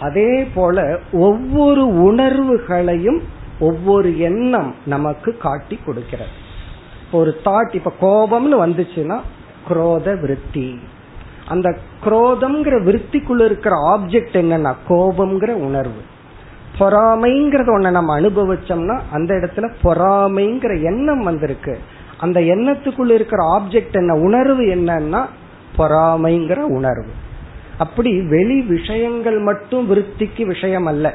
அதே போல ஒவ்வொரு உணர்வுகளையும் ஒவ்வொரு எண்ணம் நமக்கு காட்டி கொடுக்கிறது. ஒரு தாட் இப்ப கோபம்னு வந்துச்சுன்னா குரோத விருத்தி. அந்த குரோதம்ங்கிற விருத்திக்குள்ள இருக்கிற ஆப்ஜெக்ட் என்னன்னா கோபம்ங்கிற உணர்வு. பொறாமைங்கிறத ஒன்ன நம்ம அனுபவிச்சோம்னா அந்த இடத்துல பொறாமைங்கிற எண்ணம் வந்திருக்கு. அந்த எண்ணத்துக்குள்ள இருக்கிற ஆப்ஜெக்ட் என்ன உணர்வு என்னன்னா பொறாமைங்கிற உணர்வு. அப்படி வெளி விஷயங்கள் மட்டும் விருத்திக்கு விஷயம் அல்ல.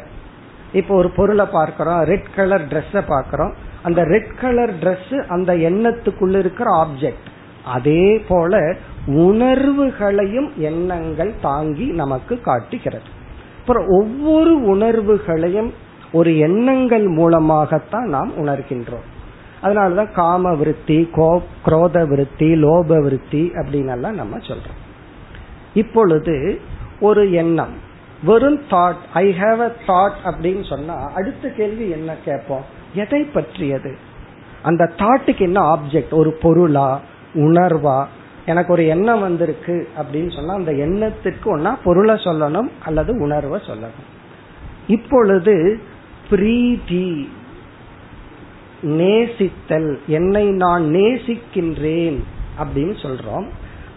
இப்போ ஒரு பொருளை பார்க்கிறோம் ரெட் கலர் ட்ரெஸ்ஸ பார்க்கிறோம். அந்த ரெட் கலர் ட்ரெஸ் அந்த எண்ணத்துக்குள்ள இருக்கிற ஆப்ஜெக்ட் அதே போல உணர்வுகளையும் எண்ணங்கள் தாங்கி நமக்கு காட்டுகிறது. அப்புறம் ஒவ்வொரு உணர்வுகளையும் ஒரு எண்ணங்கள் மூலமாகத்தான் நாம் உணர்கின்றோம். அதனாலதான் காம விருத்தி குரோத விருத்தி லோப விருத்தி அப்படின்னு எல்லாம் நம்ம சொல்றோம். இப்பொழுது ஒரு எண்ணம் வெறும் thought I have a thought அப்படின்னு சொன்னா அடுத்த கேள்வி என்ன கேட்போம்? எதை பற்றியது? அந்த தாட்டுக்கு என்ன ஆப்ஜெக்ட் ஒரு பொருளா உணர்வா எனக்கு ஒரு எண்ணம் வந்திருக்கு அப்படின்னு சொன்னா அந்த எண்ணத்திற்கு ஒன்னா பொருளை சொல்லணும் அல்லது உணர்வை சொல்லணும். இப்பொழுது பிரீதி நேசித்தல் என்னை நான் நேசிக்கின்றேன் அப்படின்னு சொல்றோம்.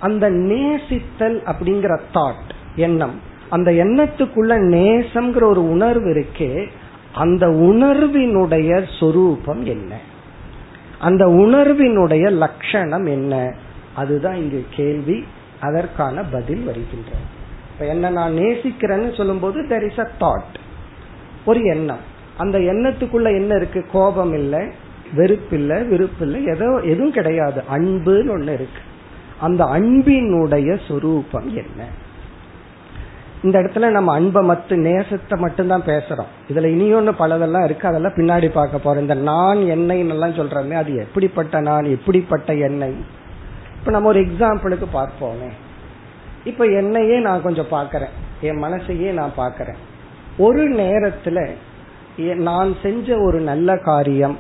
அந்த நேசித்தல் அப்படிங்கிற தாட் எண்ணம் அந்த எண்ணத்துக்குள்ள நேசம்ங்கிற ஒரு உணர்வு இருக்கே அந்த உணர்வினுடைய சொரூபம் என்ன? அந்த உணர்வினுடைய லட்சணம் என்ன? அதுதான் இங்கு கேள்வி அதற்கான பதில் வருகின்ற இப்ப என்ன நான் நேசிக்கிறேன்னு சொல்லும்போது தெர் இஸ் அ தாட் ஒரு எண்ணம். அந்த எண்ணத்துக்குள்ள என்ன இருக்கு? கோபம் இல்லை வெறுப்பில்லை விருப்பில்லை ஏதோ எதுவும் கிடையாது. அன்புன்னு ஒண்ணு இருக்கு. அந்த அன்பினுடைய சொரூபம் என்ன? இந்த இடத்துல நம்ம அன்பை மட்டும் நேசத்தை மட்டும்தான் பேசுறோம். இதுல இனியொன்னு பலதெல்லாம் இருக்கு. அதெல்லாம் பின்னாடி பார்க்க போறோம். இந்த நான் எண்ணெய் எல்லாம் சொல்றோமே அது எப்படிப்பட்ட நான் எப்படிப்பட்ட எண்ணெய் இப்ப நம்ம ஒரு எக்ஸாம்பிளுக்கு பார்ப்போமே. இப்ப என்னையே நான் கொஞ்சம் பாக்கிறேன் என் மனசையே நான் பாக்கிறேன் ஒரு நேரத்துல நான் செஞ்ச ஒரு நல்ல காரியம்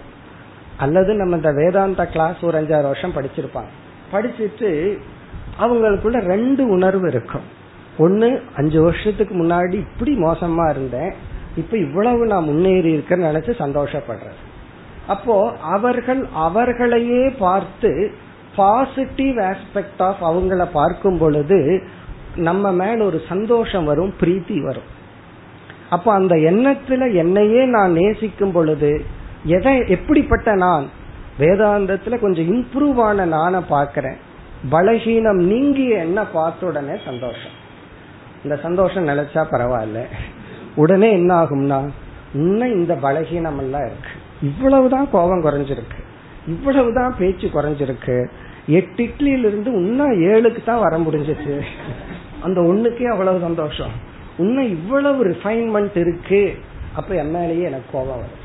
அல்லது நம்ம இந்த வேதாந்த கிளாஸ் ஒரு அஞ்சாறு வருஷம் படிச்சிருப்பாங்க. படிச்சுட்டு அவங்களுக்குள்ள ரெண்டு உணர்வு இருக்கும். ஒன்னு அஞ்சு வருஷத்துக்கு முன்னாடி இப்படி மோசமா இருந்தேன். இப்ப இவ்வளவு நான் முன்னேறி இருக்கேன்னு நினைச்சு சந்தோஷப்படுறேன் அப்போ அவர்கள் அவர்களையே பார்த்து பாசிட்டிவ் ஆஸ்பெக்ட் ஆஃப் அவங்கள பார்க்கும் பொழுது நம்ம மேல ஒரு சந்தோஷம் வரும் பிரீத்தி வரும். அப்ப அந்த எண்ணத்துல என்னையே நான் நேசிக்கும் பொழுது எதை எப்படிப்பட்ட நான்? வேதாந்தத்துல கொஞ்சம் இம்ப்ரூவ் ஆன நானை பாக்கிறேன் பலகீனம் நீங்கிய என்ன பார்த்த உடனே சந்தோஷம். இந்த சந்தோஷம் நினைச்சா பரவாயில்ல. உடனே என்ன ஆகும்னா இன்னும் இந்த பலகீனம் எல்லாம் இருக்கு. இவ்வளவுதான் கோபம் குறைஞ்சிருக்கு. இவ்வளவுதான் பேச்சு குறைஞ்சிருக்கு. எட்டு இட்லியில இருந்து இன்னும் ஏழுக்கு தான் வர முடிஞ்சிச்சு. அந்த ஒண்ணுக்கே அவ்வளவு சந்தோஷம். இன்னும் இவ்வளவு ரிஃபைன்மெண்ட் இருக்கு. அப்ப என் மேலேயே எனக்கு கோபம் வரும்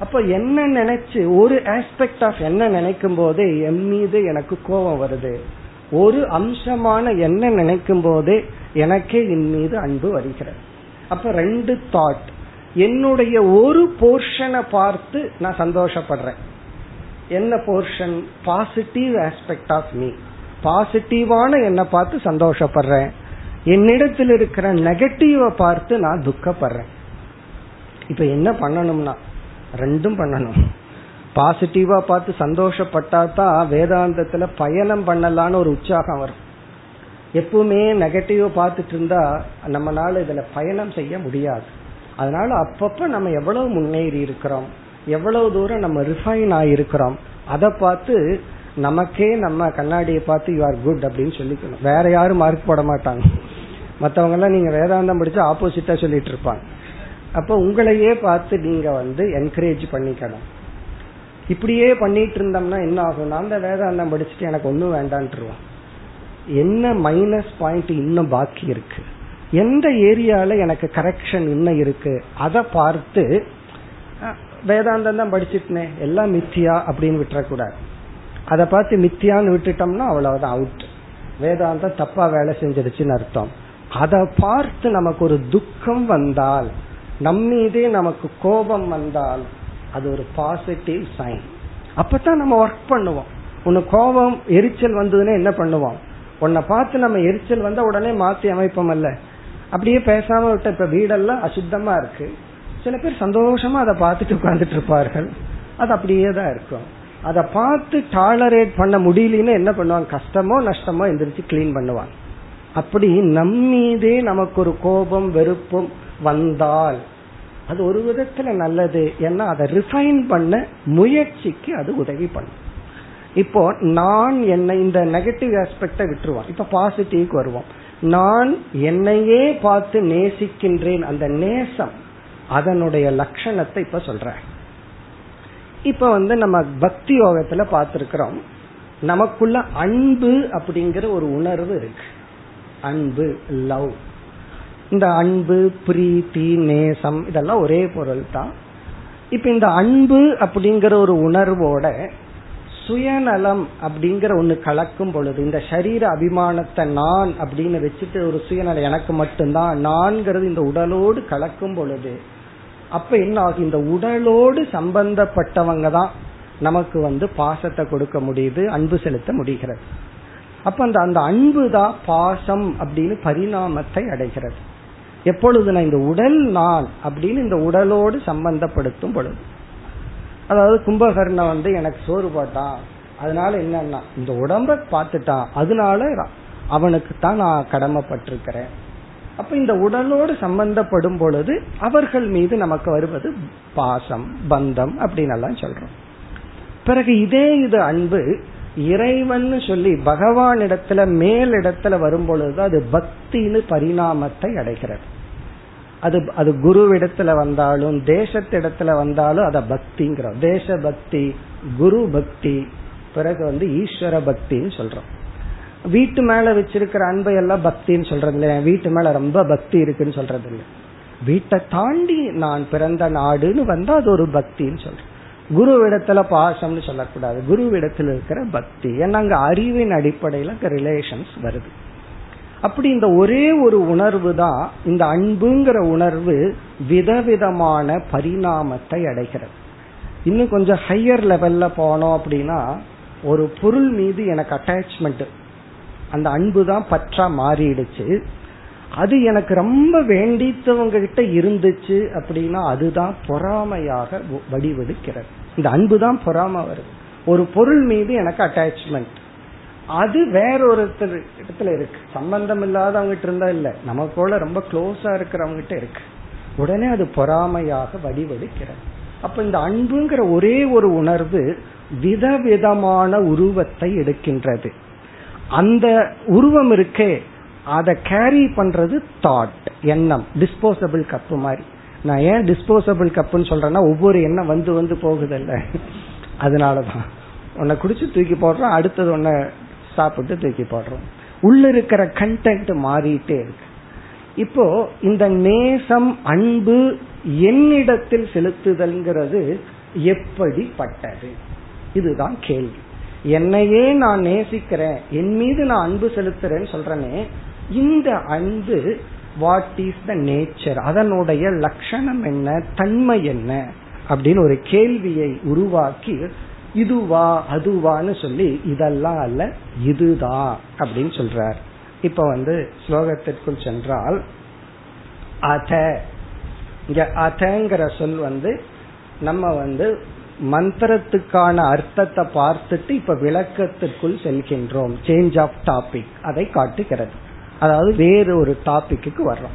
அப்ப என்ன நினைச்சு ஒரு ஆஸ்பெக்ட் ஆஃப் என்ன நினைக்கும் போதே என் மீது எனக்கு கோபம் வருது. ஒரு அம்சமான என்ன நினைக்கும் போதே எனக்கே என் மீது அன்பு வருகிறது. அப்ப ரெண்டு தாட் என்னுடைய ஒரு போர்ஷனை பார்த்து நான் சந்தோஷப்படுறேன். என்ன portion positive aspect of me பாசிட்டிவான என்ன பார்த்து சந்தோஷப்படுறேன். என்னிடத்தில் இருக்கிற நெகட்டிவ பார்த்து நான் துக்கப்படுறேன். இப்ப என்ன பண்ணணும்னா ரெண்டும் பண்ணணும். பாசிட்டிவா பார்த்து சந்தோஷப்பட்டா தான் வேதாந்தத்துல பயணம் பண்ணலான்னு ஒரு உற்சாகம் வரும். எப்பவுமே நெகட்டிவ் பார்த்துட்டு இருந்தா நம்மளால இதுல பயணம் செய்ய முடியாது. அதனால அப்பப்ப நம்ம எவ்வளவு முன்னேறி இருக்கிறோம்? எவ்வளவு தூரம் நம்ம ரிஃபைன் ஆயிருக்கிறோம் அதை பார்த்து நமக்கே நம்ம கண்ணாடியை பார்த்து யூ ஆர் குட் அப்படின்னு சொல்லிக்கணும். வேற யாரும் மார்க் போட மாட்டாங்க. மற்றவங்க எல்லாம் நீங்க வேதாந்தம் படிச்சு ஆப்போசிட்டா சொல்லிட்டு இருப்பாங்க. அப்ப உங்களையே பார்த்து நீங்க வந்து என்கரேஜ் பண்ணிக்கணும். இப்படியே பண்ணிட்டு இருந்தோம்னா என்ன ஆகும்னா அந்த வேதாந்தம் படிச்சுட்டு எனக்கு ஒன்றும் வேண்டான்ட்டுருவோம் என்ன மைனஸ் பாயிண்ட் இன்னும் பாக்கி இருக்கு? எந்த ஏரியால எனக்கு கரெக்ஷன் இன்னும் இருக்கு? அதை பார்த்து வேதாந்தம் தான் படிச்சுட்டேன் எல்லாம் மித்தியா அப்படின்னு விட்டுறக்கூடாது. அதை பார்த்து மித்தியான்னு விட்டுட்டோம்னா அவ்வளவுதான் அவுட் வேதாந்தம் தப்பா வேலை செஞ்சிருச்சுன்னு அர்த்தம். அதை பார்த்து நமக்கு ஒரு துக்கம் வந்தால் நம்மீதே நமக்கு கோபம் வந்தால் அது ஒரு பாசிட்டிவ் சைன் அப்பதான் நம்ம ஒர்க் பண்ணுவோம். உன்னை கோபம் எரிச்சல் வந்ததுன்னா என்ன பண்ணுவோம்? உன்னை பார்த்து நம்ம எரிச்சல் வந்தா உடனே மாத்தி அமைப்போம் அல்ல. அப்படியே பேசாம விட்ட இப்ப வீடெல்லாம் அசுத்தமா இருக்கு. சில பேர் சந்தோஷமா அதை பார்த்துட்டு உட்கார்ந்துட்டு இருப்பார்கள். அது அப்படியே தான் இருக்கும். அதை பார்த்து டாலரேட் பண்ண முடியலன்னு என்ன பண்ணுவாங்க? கஷ்டமோ நஷ்டமோ எந்திரிச்சு கிளீன் பண்ணுவாங்க. அப்படி நம்மீதே நமக்கு ஒரு கோபம் வெறுப்பும் வந்தால் அது ஒரு விதத்துல நல்லது. ஏன்னா அதை ரிஃபைன் பண்ண முயற்சிக்கு அது உதவி பண்ணும். இப்போ நான் என்னை இந்த நெகட்டிவ் ஆஸ்பெக்டை விட்டுருவோம் இப்ப பாசிட்டிவ்க்கு வருவோம். நான் என்னையே பார்த்து நேசிக்கின்றேன். அந்த நேசம் அதனுடைய லட்சணத்தை இப்ப சொல்ற. இப்ப வந்து நம்ம பக்தி யோகத்துல பார்த்திருக்கிறோம். நமக்குள்ள அன்பு அப்படிங்கிற ஒரு உணர்வு இருக்கு. அன்பு லவ். இந்த அன்பு பிரீத்தி நேசம் இதெல்லாம் ஒரே பொருள் தான் இப்ப இந்த அன்பு அப்படிங்கிற ஒரு உணர்வோட சுயநலம் அப்படிங்கிற ஒண்ணு கலக்கும் பொழுது இந்த சரீர அபிமானத்தை நான் அப்படின்னு வச்சுட்டு ஒரு சுயநலம் எனக்கு மட்டும்தான் நான்கிறது இந்த உடலோடு கலக்கும் பொழுது அப்ப என்ன ஆகும் இந்த உடலோடு சம்பந்தப்பட்டவங்க தான் நமக்கு வந்து பாசத்தை கொடுக்க முடியுது அன்பு செலுத்த முடிகிறது. அப்ப அந்த அந்த அன்பு தான் பாசம் அப்படின்னு பரிணாமத்தை அடைகிறது. எப்பொழுது நான் இந்த உடல் நான் அப்படின்னு இந்த உடலோடு சம்பந்தப்படுத்தும் பொழுது. அதாவது கும்பகர்ணன் வந்து எனக்கு சோறு போட்டான். அதனால என்னன்னா இந்த உடம்ப பார்த்துட்டான். அதனால அவனுக்கு தான் நான் கடமைப்பட்டிருக்கிறேன். அப்ப இந்த உடலோடு சம்பந்தப்படும் பொழுது அவர்கள் மீது நமக்கு வருவது பாசம் பந்தம் அப்படின்னு எல்லாம் சொல்றோம். பிறகு இதே இது அன்பு இறைவன் சொல்லி பகவான் இடத்துல மேல் இடத்துல வரும் பொழுது அது பக்தின்னு பரிணாமத்தை அடைகிறது. அது அது குருவிடத்துல வந்தாலும் தேசத்திடத்துல வந்தாலும் அத பக்திங்கிறோம். தேச பக்தி குரு பக்தி பிறகு வந்து ஈஸ்வர பக்தின்னு சொல்றோம். வீட்டு மேல வச்சிருக்கிற அன்பை எல்லாம் பக்தின்னு சொல்றது இல்லை வீட்டு மேல ரொம்ப பக்தி இருக்குன்னு சொல்றது இல்லை வீட்டை தாண்டி நான் பிறந்த நாடுன்னு வந்தா அது ஒரு பக்தின்னு சொல்றேன். குரு இடத்துல பாசம்னு சொல்லக்கூடாது. குரு இடத்துல இருக்கிற பக்தி. ஏன்னா அங்க அறிவின் அடிப்படையில ரிலேஷன்ஸ் வருது. அப்படி இந்த ஒரே ஒரு உணர்வு தான் இந்த அன்புங்கிற உணர்வு விதவிதமான பரிணாமத்தை அடைகிறது. இன்னும் கொஞ்சம் ஹையர் லெவல்ல போனோம் அப்படின்னா ஒரு பொருள் மீது எனக்கு அட்டாச்மெண்ட் அந்த அன்பு தான் பற்றா மாறிடுச்சு. அது எனக்கு ரொம்ப வேண்டித்தவங்க கிட்ட இருந்துச்சு அப்படின்னா அதுதான் பொறாமையாக வடிவெடுக்கிறது. இந்த அன்பு தான் பொறாம வருது. ஒரு பொருள் மீது எனக்கு அட்டாச்மெண்ட் அது வேறொருத்தர் இடத்துல இருக்கு. சம்பந்தம் இல்லாதவங்கிட்ட இருந்தா இல்ல. நம்ம போல ரொம்ப க்ளோஸா இருக்கிறவங்க கிட்ட இருக்கு. உடனே அது பொறாமையாக வடிவெடுக்கிறது. அப்ப இந்த அன்புங்கிற ஒரே ஒரு உணர்வு விதவிதமான உருவத்தை எடுக்கின்றது. அந்த உருவம் இருக்கே அதை கேரி பண்றது தாட் எண்ணம் டிஸ்போசபிள் கப்பு மாதிரி. நான் ஏன் டிஸ்போசபிள் கப்புன்னு சொல்றேன்னா ஒவ்வொரு எண்ணம் வந்து வந்து போகுதல்ல. அதனாலதான். உன்னை குடிச்சு தூக்கி போடுறோம் அடுத்தது உன்னை சாப்பிட்டு தூக்கி போடுறோம். உள்ள இருக்கிற கண்டென்ட் மாறிட்டே இருக்கு. இப்போ இந்த நேசம் அன்பு என்னிடத்தில் செலுத்துதல்ங்கிறது எப்படிப்பட்டது? இதுதான் கேள்வி. என்னையே நான் நேசிக்கிறேன் என் மீது நான் அன்பு செலுத்துறேன்னு சொல்றனே இந்த அன்பு வாட் இஸ் த நேச்சர் அதனுடைய லட்சணம் என்ன? தன்மை என்ன? அப்படின்னு ஒரு கேள்வியை உருவாக்கி இதுவா அதுவான்னு சொல்லி இதெல்லாம் அல்ல இதுதான் அப்படின்னு சொல்றார். இப்ப வந்து ஸ்லோகத்திற்குள் சென்றால் அத. இங்க அதங்கிற சொல் வந்து நம்ம வந்து மந்திரத்துக்கான அர்த்தத்தை பார்த்துட்டு இப்ப விளக்கத்திற்குள் செல்கின்றோம். சேஞ்ச் ஆஃப் டாபிக் அதை காட்டுகிறது. அதாவது வேறு ஒரு டாபிக்கு வர்றோம்.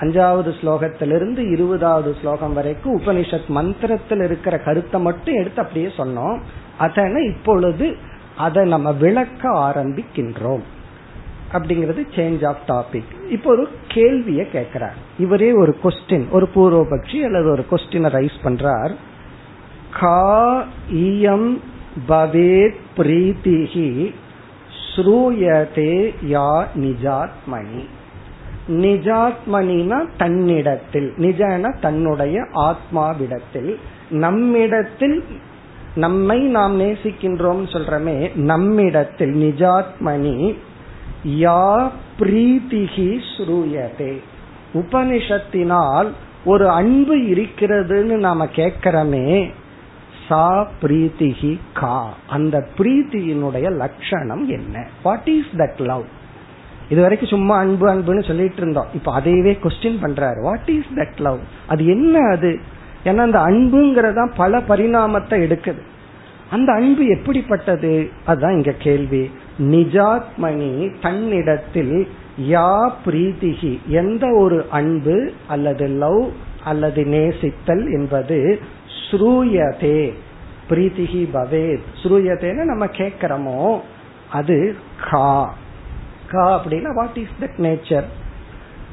அஞ்சாவது ஸ்லோகத்திலிருந்து இருபதாவது ஸ்லோகம் வரைக்கும் உபனிஷத் மந்திரத்தில் இருக்கிற கருத்தை மட்டும் எடுத்து அப்படியே சொன்னோம். அதனை இப்பொழுது அதை நம்ம விளக்க ஆரம்பிக்கின்றோம். அப்படிங்கிறது சேஞ்ச் ஆஃப் டாபிக் இப்போ ஒரு கேள்வியை கேட்கிறார். இவரே ஒரு கொஸ்டின் ஒரு பூர்வபக்ஷி அல்லது ஒரு கொஸ்டினை ரைஸ் பண்றார். கா இயம் பவேத் பிரீத்திகி ஸ்ரூயதே யா நிஜாத்மணி நிஜாத்மனினா தன்னிடத்தில் நிஜன தன்னுடைய ஆத்மாவிடத்தில் நம்மிடத்தில் நம்மை நாம் நேசிக்கின்றோம் சொல்றமே நம்மிடத்தில் நிஜாத்மனி யா பிரீத்திகி ஸ்ரூயதே. உபனிஷத்தினால் ஒரு அன்பு இருக்கிறதுன்னு நாம கேட்கிறோமே சா பிரீத்திகி கா. அந்த பிரீத்தியினுடைய லட்சணம் என்ன? வாட் இஸ் தட் லவ் இது வரைக்கும் சும்மா அன்பு அன்புன்னு சொல்லிட்டு இருந்தோம். இப்ப அதையவே கொஸ்டின் பண்றாரு. வாட் இஸ் தட் லவ் அது என்ன அது? ஏன்னா அந்த அன்புங்கிறதா பல பரிணாமத்தை எடுக்குது. அந்த அன்பு எப்படிப்பட்டது? அதுதான் இங்க கேள்வி. நிஜாத்மணி தன்னிடத்தில் யா பிரீதிகி எந்த ஒரு அன்பு அல்லது லவ் அல்லது நேசித்தல் என்பது ஸ்ரூயதே பிரீத்திகி பவேத். ஸ்ரூயதேன்னு நம்ம கேட்கிறோமோ அது கா. கா அப்படின்னா வாட் இஸ் தட் நேச்சர்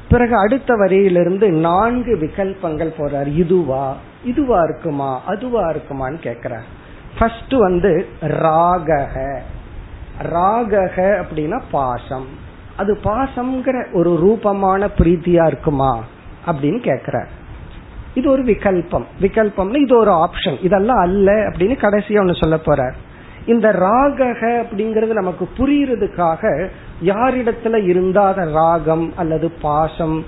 பிறகு அடுத்த வரியிலிருந்து நான்கு விகல்பங்கள் போறார். இதுவா இதுவா இருக்குமா அதுவா இருக்குமான்னு கேக்குறார். ஃபர்ஸ்ட் வந்து ராகக ராகக அப்படின்னா பாசம். அது பாசம்ங்கிற ஒரு ரூபமான பிரீத்தியா இருக்குமா அப்படின்னு கேக்குறார். இது ஒரு விகல்பம். விகல்பம்னா இது ஒரு ஆப்ஷன் இதெல்லாம் அல்ல அப்படின்னு கடைசியா ஒன்னு சொல்ல போறார். இந்த ராகக அப்படிங்கறது நமக்கு புரியறதுக்காக யாரிடத்துல இருந்தாத ராகம் அல்லது பாசம்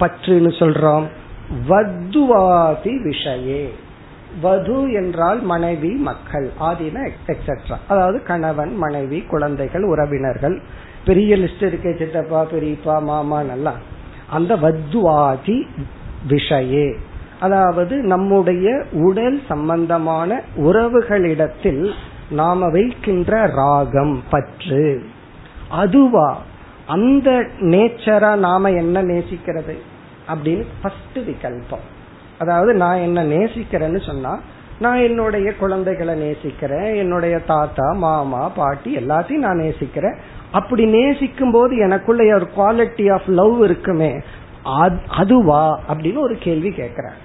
பற்றுன்னு சொல்றோம். வத்துவாதி விஷயே. வது என்றால் மனைவி மக்கள் ஆதின எக்ஸெட்ரா அதாவது கணவன் மனைவி குழந்தைகள் உறவினர்கள். பெரிய லிஸ்ட் இருக்கு சித்தப்பா பெரியப்பா மாமா நல்லா. அந்த வத்துவாதி விஷயே. அதாவது நம்முடைய உடல் சம்பந்தமான உறவுகளிடத்தில் நாம வைக்கின்ற ராகம் பற்று. அதுவா அந்த நேச்சரா நாம என்ன நேசிக்கிறது அப்படின்னு ஃபர்ஸ்ட் விகல்பம். அதாவது நான் என்ன நேசிக்கிறேன்னு சொன்னா நான் என்னுடைய குழந்தைகளை நேசிக்கிறேன் என்னுடைய தாத்தா மாமா பாட்டி எல்லாத்தையும் நான் நேசிக்கிறேன். அப்படி நேசிக்கும் போது எனக்குள்ள ஒரு குவாலிட்டி ஆஃப் லவ் இருக்குமே. அதுவா அப்படின்னு ஒரு கேள்வி கேட்கிறேன்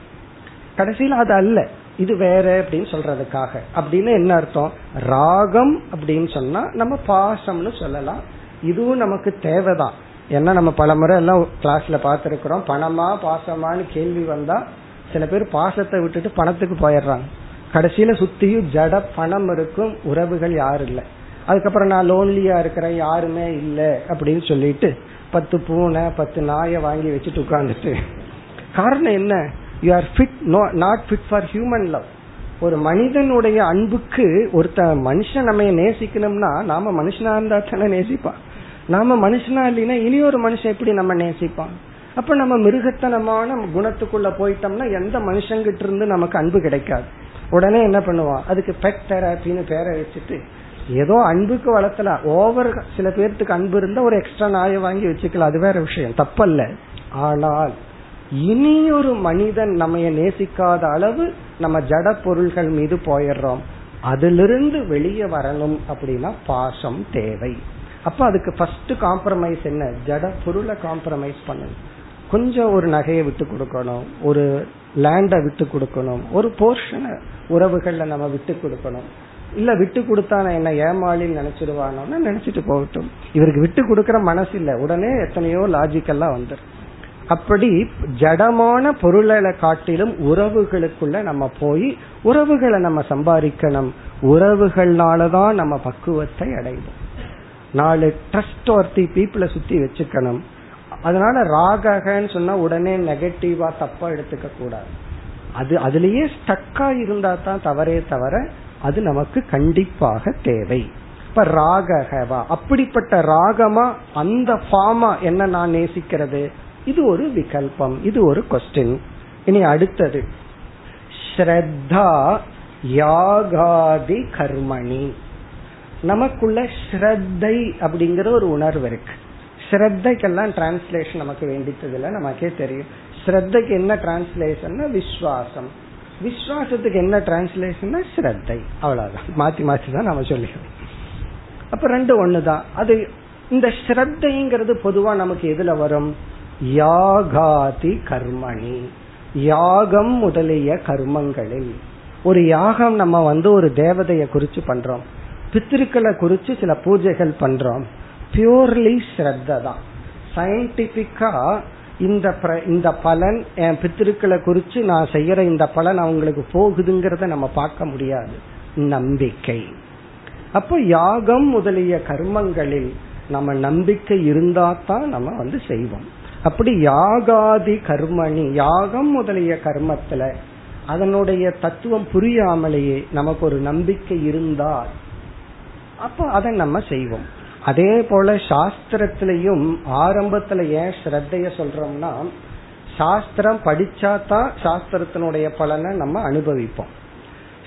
கடைசியில் அது அல்ல. இது வேற அப்படின்னு சொல்றதுக்காக. அப்படின்னு என்ன அர்த்தம்? ராகம் அப்படின்னு சொன்னா நம்ம பாசம்னு சொல்லலாம். இதுவும் நமக்கு தேவைதான். ஏன்னா நம்ம பல முறை எல்லாம் கிளாஸ்ல பார்த்திருக்கிறோம். பணமா பாசமான்னு கேள்வி வந்தா சில பேர் பாசத்தை விட்டுட்டு பணத்துக்கு போயிடுறாங்க. கடைசியில சுத்தியும் ஜட பணம் இருக்கும். உறவுகள் யாரும் இல்லை. அதுக்கப்புறம் நான் லோன்லியா இருக்கிறேன். யாருமே இல்லை அப்படின்னு சொல்லிட்டு பத்து பூனை பத்து நாயை வாங்கி வச்சுட்டு உட்காந்துட்டு காரணம் என்ன? You are fit not fit for human love ஒரு மனிதனுடைய அன்புக்கு ஒருத்த மனுஷன் நம்ம நேசிக்கணும்னா நாம மனுஷனா இருந்தா தானே நேசிப்பான் நாம மனுஷனா இல்லைன்னா இனி ஒரு மனுஷன் எப்படி நம்ம நேசிப்பான்? அப்ப நம்ம மிருகத்தனமான குணத்துக்குள்ள போயிட்டோம்னா எந்த மனுஷங்கிட்ட இருந்து நமக்கு அன்பு கிடைக்காது. உடனே என்ன பண்ணுவான்? அதுக்கு பெட் தெராப்பின்னு பேரை வச்சுட்டு ஏதோ அன்புக்கு வளர்த்தலாம் ஓவர் சில பேர்த்துக்கு அன்பு இருந்தா ஒரு எக்ஸ்ட்ரா நாயை வாங்கி வச்சுக்கலாம். அது வேற விஷயம். தப்பல்ல. ஆனால் இனி ஒரு மனிதன் நம்ம நேசிக்காத அளவு நம்ம ஜட பொருள்கள் மீது போயிடுறோம். அதிலிருந்து வெளியே வரணும் அப்படின்னா பாசம் தேவை. அப்ப அதுக்கு ஃபர்ஸ்ட் காம்ப்ரமைஸ் என்ன? ஜட பொருளை காம்ப்ரமைஸ் பண்ணணும். கொஞ்சம் ஒரு நகையை விட்டு கொடுக்கணும். ஒரு லேண்டை விட்டு கொடுக்கணும். ஒரு போர்ஷனை உறவுகள்ல நம்ம விட்டு கொடுக்கணும். இல்ல விட்டு கொடுத்தா நான் என்ன ஏமாளின்னு நினைச்சிருவானோன்னு நினைச்சிட்டு போகட்டும். இவருக்கு விட்டு கொடுக்கற மனசு இல்ல. உடனே எத்தனையோ லாஜிக்கெல்லாம் வந்துடும் அப்படி ஜடமான பொருளை காட்டிலும் உறவுகளுக்குள்ள நம்ம போய் உறவுகளை நம்ம சம்பாதிக்கணும். உறவுகள்னாலதான் நம்ம பக்குவத்தை அடைவோம். நாலு ட்ரஸ்ட் ஒர்த்தி பீப்புளை சுத்தி வச்சுக்கணும். அதனால ராகன்னு சொன்னா உடனே நெகட்டிவா தப்பா எடுத்துக்க கூடாது. அது அதுலயே ஸ்டக்கா இருந்தா தான் தவறே தவிர அது நமக்கு கண்டிப்பாக தேவை. இப்ப ராகவா அப்படிப்பட்ட ராகமா அந்த ஃபார்மா என்ன நான் நேசிக்கிறது? இது ஒரு விகல்பம் இது ஒரு கொஸ்டின் இனி அடுத்தது. ஸ்ரத்தா யாகாதி கர்மணி. நமக்குள்ள ஸ்ரத்தை அப்படிங்கிற ஒரு உணர்வு இருக்கு. ஸ்ரத்தைக்கெல்லாம் டிரான்ஸ்லேஷன் நமக்கு வேண்டித்தது இல்லை நமக்கே தெரியும். ஸ்ரத்தைக்கு என்ன டிரான்ஸ்லேஷன் விஸ்வாசம். விஸ்வாசத்துக்கு என்ன டிரான்ஸ்லேஷன் ஸ்ரத்தை. அவ்வளவுதான். மாத்தி மாத்தி தான் நம்ம சொல்லிக்கிறோம் அப்ப ரெண்டு ஒண்ணுதான். அது இந்த ஸ்ரத்தைங்கிறது பொதுவா நமக்கு எதுல வரும்? யாகாதி கர்மணி. யாகம் முதலிய கர்மங்களில். ஒரு யாகம் நம்ம வந்து ஒரு தேவதைய குறிச்சு பண்றோம். பித்திருக்களை குறிச்சு சில பூஜைகள் பண்றோம். பியூர்லி ஸ்ரத்த தான். சயின்டிபிக்கா இந்த இந்த பலன் என் பித்திருக்களை குறிச்சு நான் செய்யற இந்த பலன் அவங்களுக்கு போகுதுங்கிறத நம்ம பார்க்க முடியாது. நம்பிக்கை. அப்போ யாகம் முதலிய கர்மங்களில் நம்ம நம்பிக்கை இருந்தா தான் நம்ம வந்து செய்வோம். அப்படி யாகாதி கர்மணி யாகம் முதலிய கர்மத்துல அதனுடைய தத்துவம் புரியாமலேயே நமக்கு ஒரு நம்பிக்கை இருந்தால் அப்போ அதை நம்ம செய்வோம். அதே போல சாஸ்திரத்திலையும் ஆரம்பத்துல ஏன் ஸ்ரத்தைய சொல்றோம்னா சாஸ்திரம் படிச்சா தான் சாஸ்திரத்தினுடைய பலனை நம்ம அனுபவிப்போம்.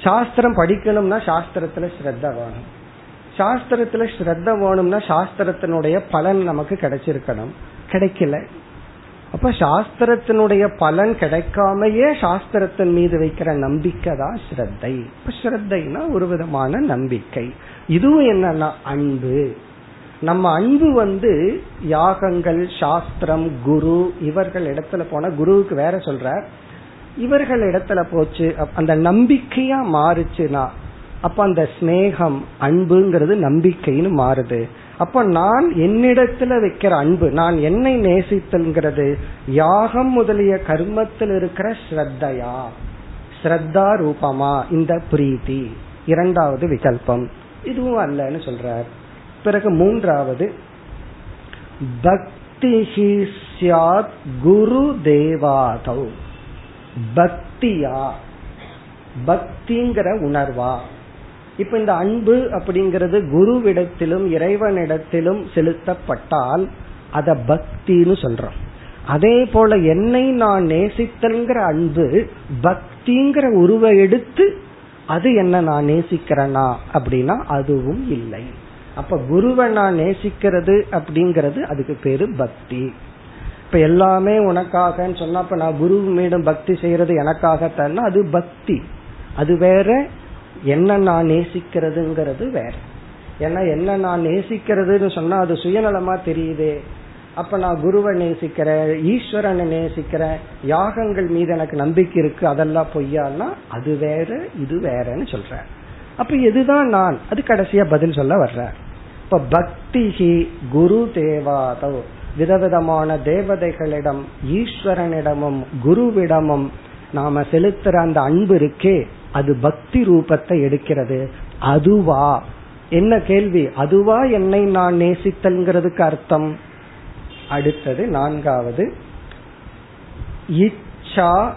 சாஸ்திரம் படிக்கணும்னா சாஸ்திரத்துல ஸ்ரத்த வேணும். சாஸ்திரத்துல ஸ்ரத்த வேணும்னா சாஸ்திரத்தினுடைய பலன் நமக்கு கிடைச்சிருக்கணும். கிடைக்கல. அப்ப சாஸ்திரத்தினுடைய பலன் கிடைக்காமையே சாஸ்திரத்தின் மீது வைக்கிற நம்பிக்கை தான் ஸ்ரத்தை. இப்ப ஸ்ரத்தைனா ஒரு விதமான நம்பிக்கை. இதுவும் என்னன்னா அன்பு. நம்ம அன்பு வந்து யாகங்கள் சாஸ்திரம் குரு இவர்கள் இடத்துல போன குருவுக்கு வேற சொல்ற இவர்கள் இடத்துல போச்சு அந்த நம்பிக்கையா மாறுச்சுன்னா அப்ப அந்த ஸ்னேகம் அன்புங்கிறது நம்பிக்கைன்னு மாறுது. அப்ப நான் என்னிடத்துல வைக்கிற அன்பு நான் என்னை நேசித்தல்ங்கிறது யாகம் முதலிய கர்மத்தில் இருக்கிற ஸ்ரத்தையா? ஸ்ரத்தா ரூபமா? இந்த பிரீத்தி. இரண்டாவது விகல்பம். இதுவும் அல்லன்னு சொல்றார். பிறகு மூன்றாவது பக்தி சியாத் குரு தேவாதவ் பக்தியா? பக்திங்கிற உணர்வா? இப்ப இந்த அன்பு அப்படிங்கிறது குருவிடத்திலும் இறைவனிடத்திலும் செலுத்தப்பட்டால் அத பக்தின்னு சொல்றோம். அதே போல என்னை நான் நேசித்தல்ங்கிற அன்பு பக்திங்கிற உருவை எடுத்து அது என்ன நான் நேசிக்கிறேனா அப்படின்னா அதுவும் இல்லை. அப்ப குருவை நான் நேசிக்கிறது அப்படிங்கிறது அதுக்கு பேரு பக்தி. இப்ப எல்லாமே உனக்காகன்னு சொன்னா அப்ப நான் குரு மீண்டும் பக்தி செய்யறது எனக்காகத்தான். அது பக்தி. அது வேற என்ன நான் நேசிக்கிறதுங்கிறது வேற. ஏன்னா என்ன நான் நேசிக்கிறதுன்னு சொன்னா அது சுயநலமா தெரியுதே. அப்ப நான் குருவை நேசிக்கிறேன் ஈஸ்வரனை நேசிக்கிறேன் யாகங்கள் மீது எனக்கு நம்பிக்கை இருக்கு அதெல்லாம் பொய்யான்னா அது வேற இது வேறன்னு சொல்றேன் அப்ப எதுதான் நான்? அது கடைசியா பதில் சொல்ல வர்ற இப்ப பக்திஹி குரு தேவாதவ். விதவிதமான தேவதைகளிடம் ஈஸ்வரனிடமும் குருவிடமும் நாம செலுத்துற அந்த அன்பு இருக்கே. அது பக்தி ரூபத்தை எடுக்கிறது. அதுவா. என்ன கேள்வி? அதுவா என்னை நான் நேசித்தல்ங்கிறதுக்கு அர்த்தம். அடுத்தது நான்காவது. இச்சா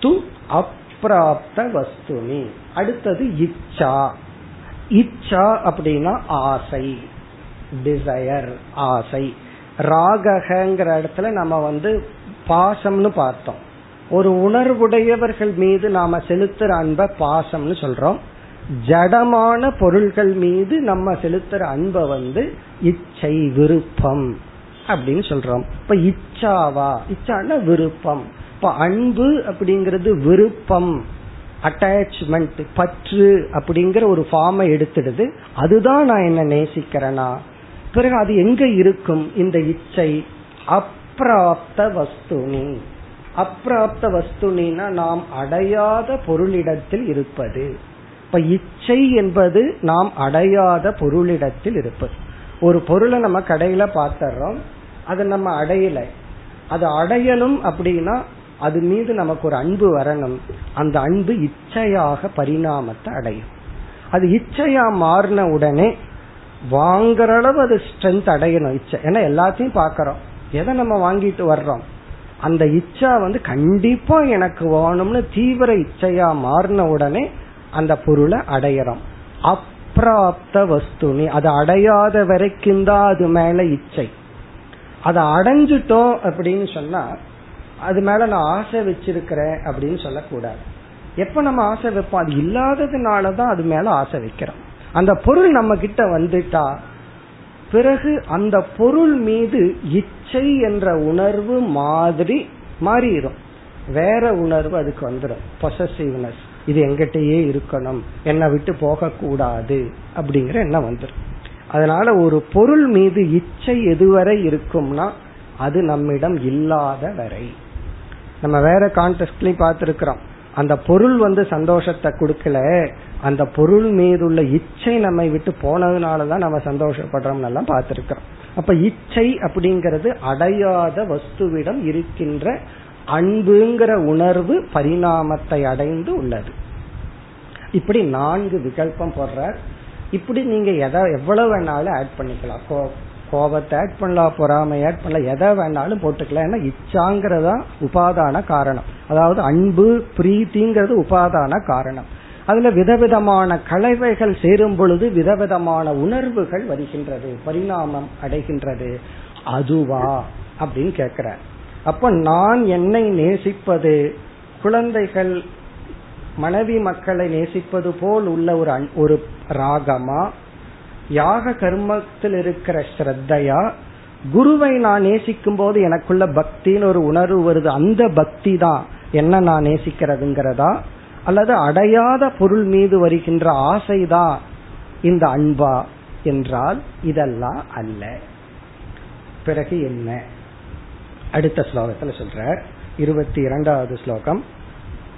து அப்பிராப்த வஸ்துனி. அடுத்தது இச்சா. இச்சா அப்படின்னா ஆசை. டிசையர் ஆசை. ராகங்கிற இடத்துல நம்ம வந்து பாசம்னு பார்த்தோம். ஒரு உணர்வுடையவர்கள் மீது நாம செலுத்துற அன்ப பாசம்னு சொல்றோம். ஜடமான பொருள்கள் மீது நம்ம செலுத்துற அன்பை வந்து இச்சை விருப்பம் அப்படின்னு சொல்றோம். இப்ப இச்சாவா? இச்சான விருப்பம். இப்ப அன்பு அப்படிங்கிறது விருப்பம். அட்டாச்மெண்ட் பற்று அப்படிங்கிற ஒரு ஃபார்மை எடுத்துடுது. அதுதான் நான் என்ன நேசிக்கிறேனா? பிறகு அது எங்க இருக்கும்? இந்த இச்சை அப்பிராப்த வஸ்துனி. அப்பிராப்த வஸ்துனா நாம் அடையாத பொருளிடத்தில் இருப்பது. இப்ப இச்சை என்பது நாம் அடையாத பொருளிடத்தில் இருப்பது. ஒரு பொருளை நம்ம கடையில பாத்துறோம் அதை நம்ம அடையல. அது அடையணும் அப்படின்னா அது மீது நமக்கு ஒரு அன்பு வரணும். அந்த அன்பு இச்சையாக பரிணாமத்தை அடையும். அது இச்சையா மாறின உடனே வாங்குற அளவு அது ஸ்ட்ரென்த் அடையணும் இச்சை. ஏன்னா எல்லாத்தையும் பாக்கிறோம். எதை நம்ம வாங்கிட்டு வர்றோம்? அந்த இச்சா வந்து கண்டிப்பா எனக்கு வேணும்னு தீவிர இச்சையா மாறின உடனே அந்த பொருளை அடையறோம். அப்பிராப்த வஸ்துனி. அது அடையாத வரைக்கும் தான் அது மேல இச்சை. அதை அடைஞ்சிட்டோம் அப்படின்னு சொன்னா அது மேல நான் ஆசை வச்சிருக்கிறேன் அப்படின்னு சொல்லக்கூடாது. எப்ப நம்ம ஆசை வைப்போம்? அது இல்லாததுனாலதான் அது மேல ஆசை வைக்கிறோம். அந்த பொருள் நம்ம கிட்ட வந்துட்டா பிறகு அந்த பொருள் மீது இச்சை என்ற உணர்வு மாதிரி மாறிடும். வேற உணர்வு அதுக்கு வந்துடும். பொசசிவ்னஸ் இது எங்கிட்டயே இருக்கணும். என்னை விட்டு போக கூடாது அப்படிங்கிற எண்ணம் வந்துடும். அதனால ஒரு பொருள் மீது இச்சை எதுவரை இருக்கும்னா அது நம்மிடம் இல்லாத வரை. நம்ம வேற கான்டெஸ்ட்லயும் பார்த்திருக்கிறோம். அந்த பொருள் வந்து சந்தோஷத்தை கொடுக்கல அந்த பொருள் மீது உள்ள இச்சை நம்மை விட்டு போனதுனாலதான் நம்ம சந்தோஷப்படுறோம் எல்லாம் பார்த்திருக்கிறோம். அப்ப இச்சை அப்படிங்கிறது அடையாத வஸ்துவிடம் இருக்கின்ற அன்புங்கிற உணர்வு பரிணாமத்தை அடைந்து உள்ளது. இப்படி நான்கு விகல்பம் போடுறார். இப்படி நீங்க எதை எவ்வளவு வேணாலும் ஆட் பண்ணிக்கலாம். கோபத்தை ஆட் பண்ணலாம் பொறாமை ஆட் பண்ணலாம் எதை வேணாலும் போட்டுக்கலாம். ஏன்னா இச்சாங்கிறதா உபாதான காரணம். அதாவது அன்பு பிரீத்திங்கிறது உபாதான காரணம். அதுல விதவிதமான கலவைகள் சேரும் பொழுது விதவிதமான உணர்வுகள் வருகின்றது பரிணாமம் அடைகின்றது. அதுவா? அப்படின்னு கேக்குற அப்ப நான் என்னை நேசிப்பது? குழந்தைகள் மனைவி மக்களை நேசிப்பது போல் உள்ள ஒரு ஒரு ராகமா? யாக கர்மத்தில் இருக்கிற ஸ்ரத்தையா? குருவை நான் நேசிக்கும் போது எனக்குள்ள பக்தின்னு ஒரு உணர்வு வருது. அந்த பக்தி தான் என்ன நான் நேசிக்கிறதுங்கிறதா? அல்லது அடையாத பொருள் மீது வருகின்ற ஆசைதான் இந்த அன்பா என்றால் இதெல்லாம் அல்ல. பிறகு என்ன? அடுத்த ஸ்லோகத்துல சொல்ற இருபத்தி இரண்டாவது ஸ்லோகம்.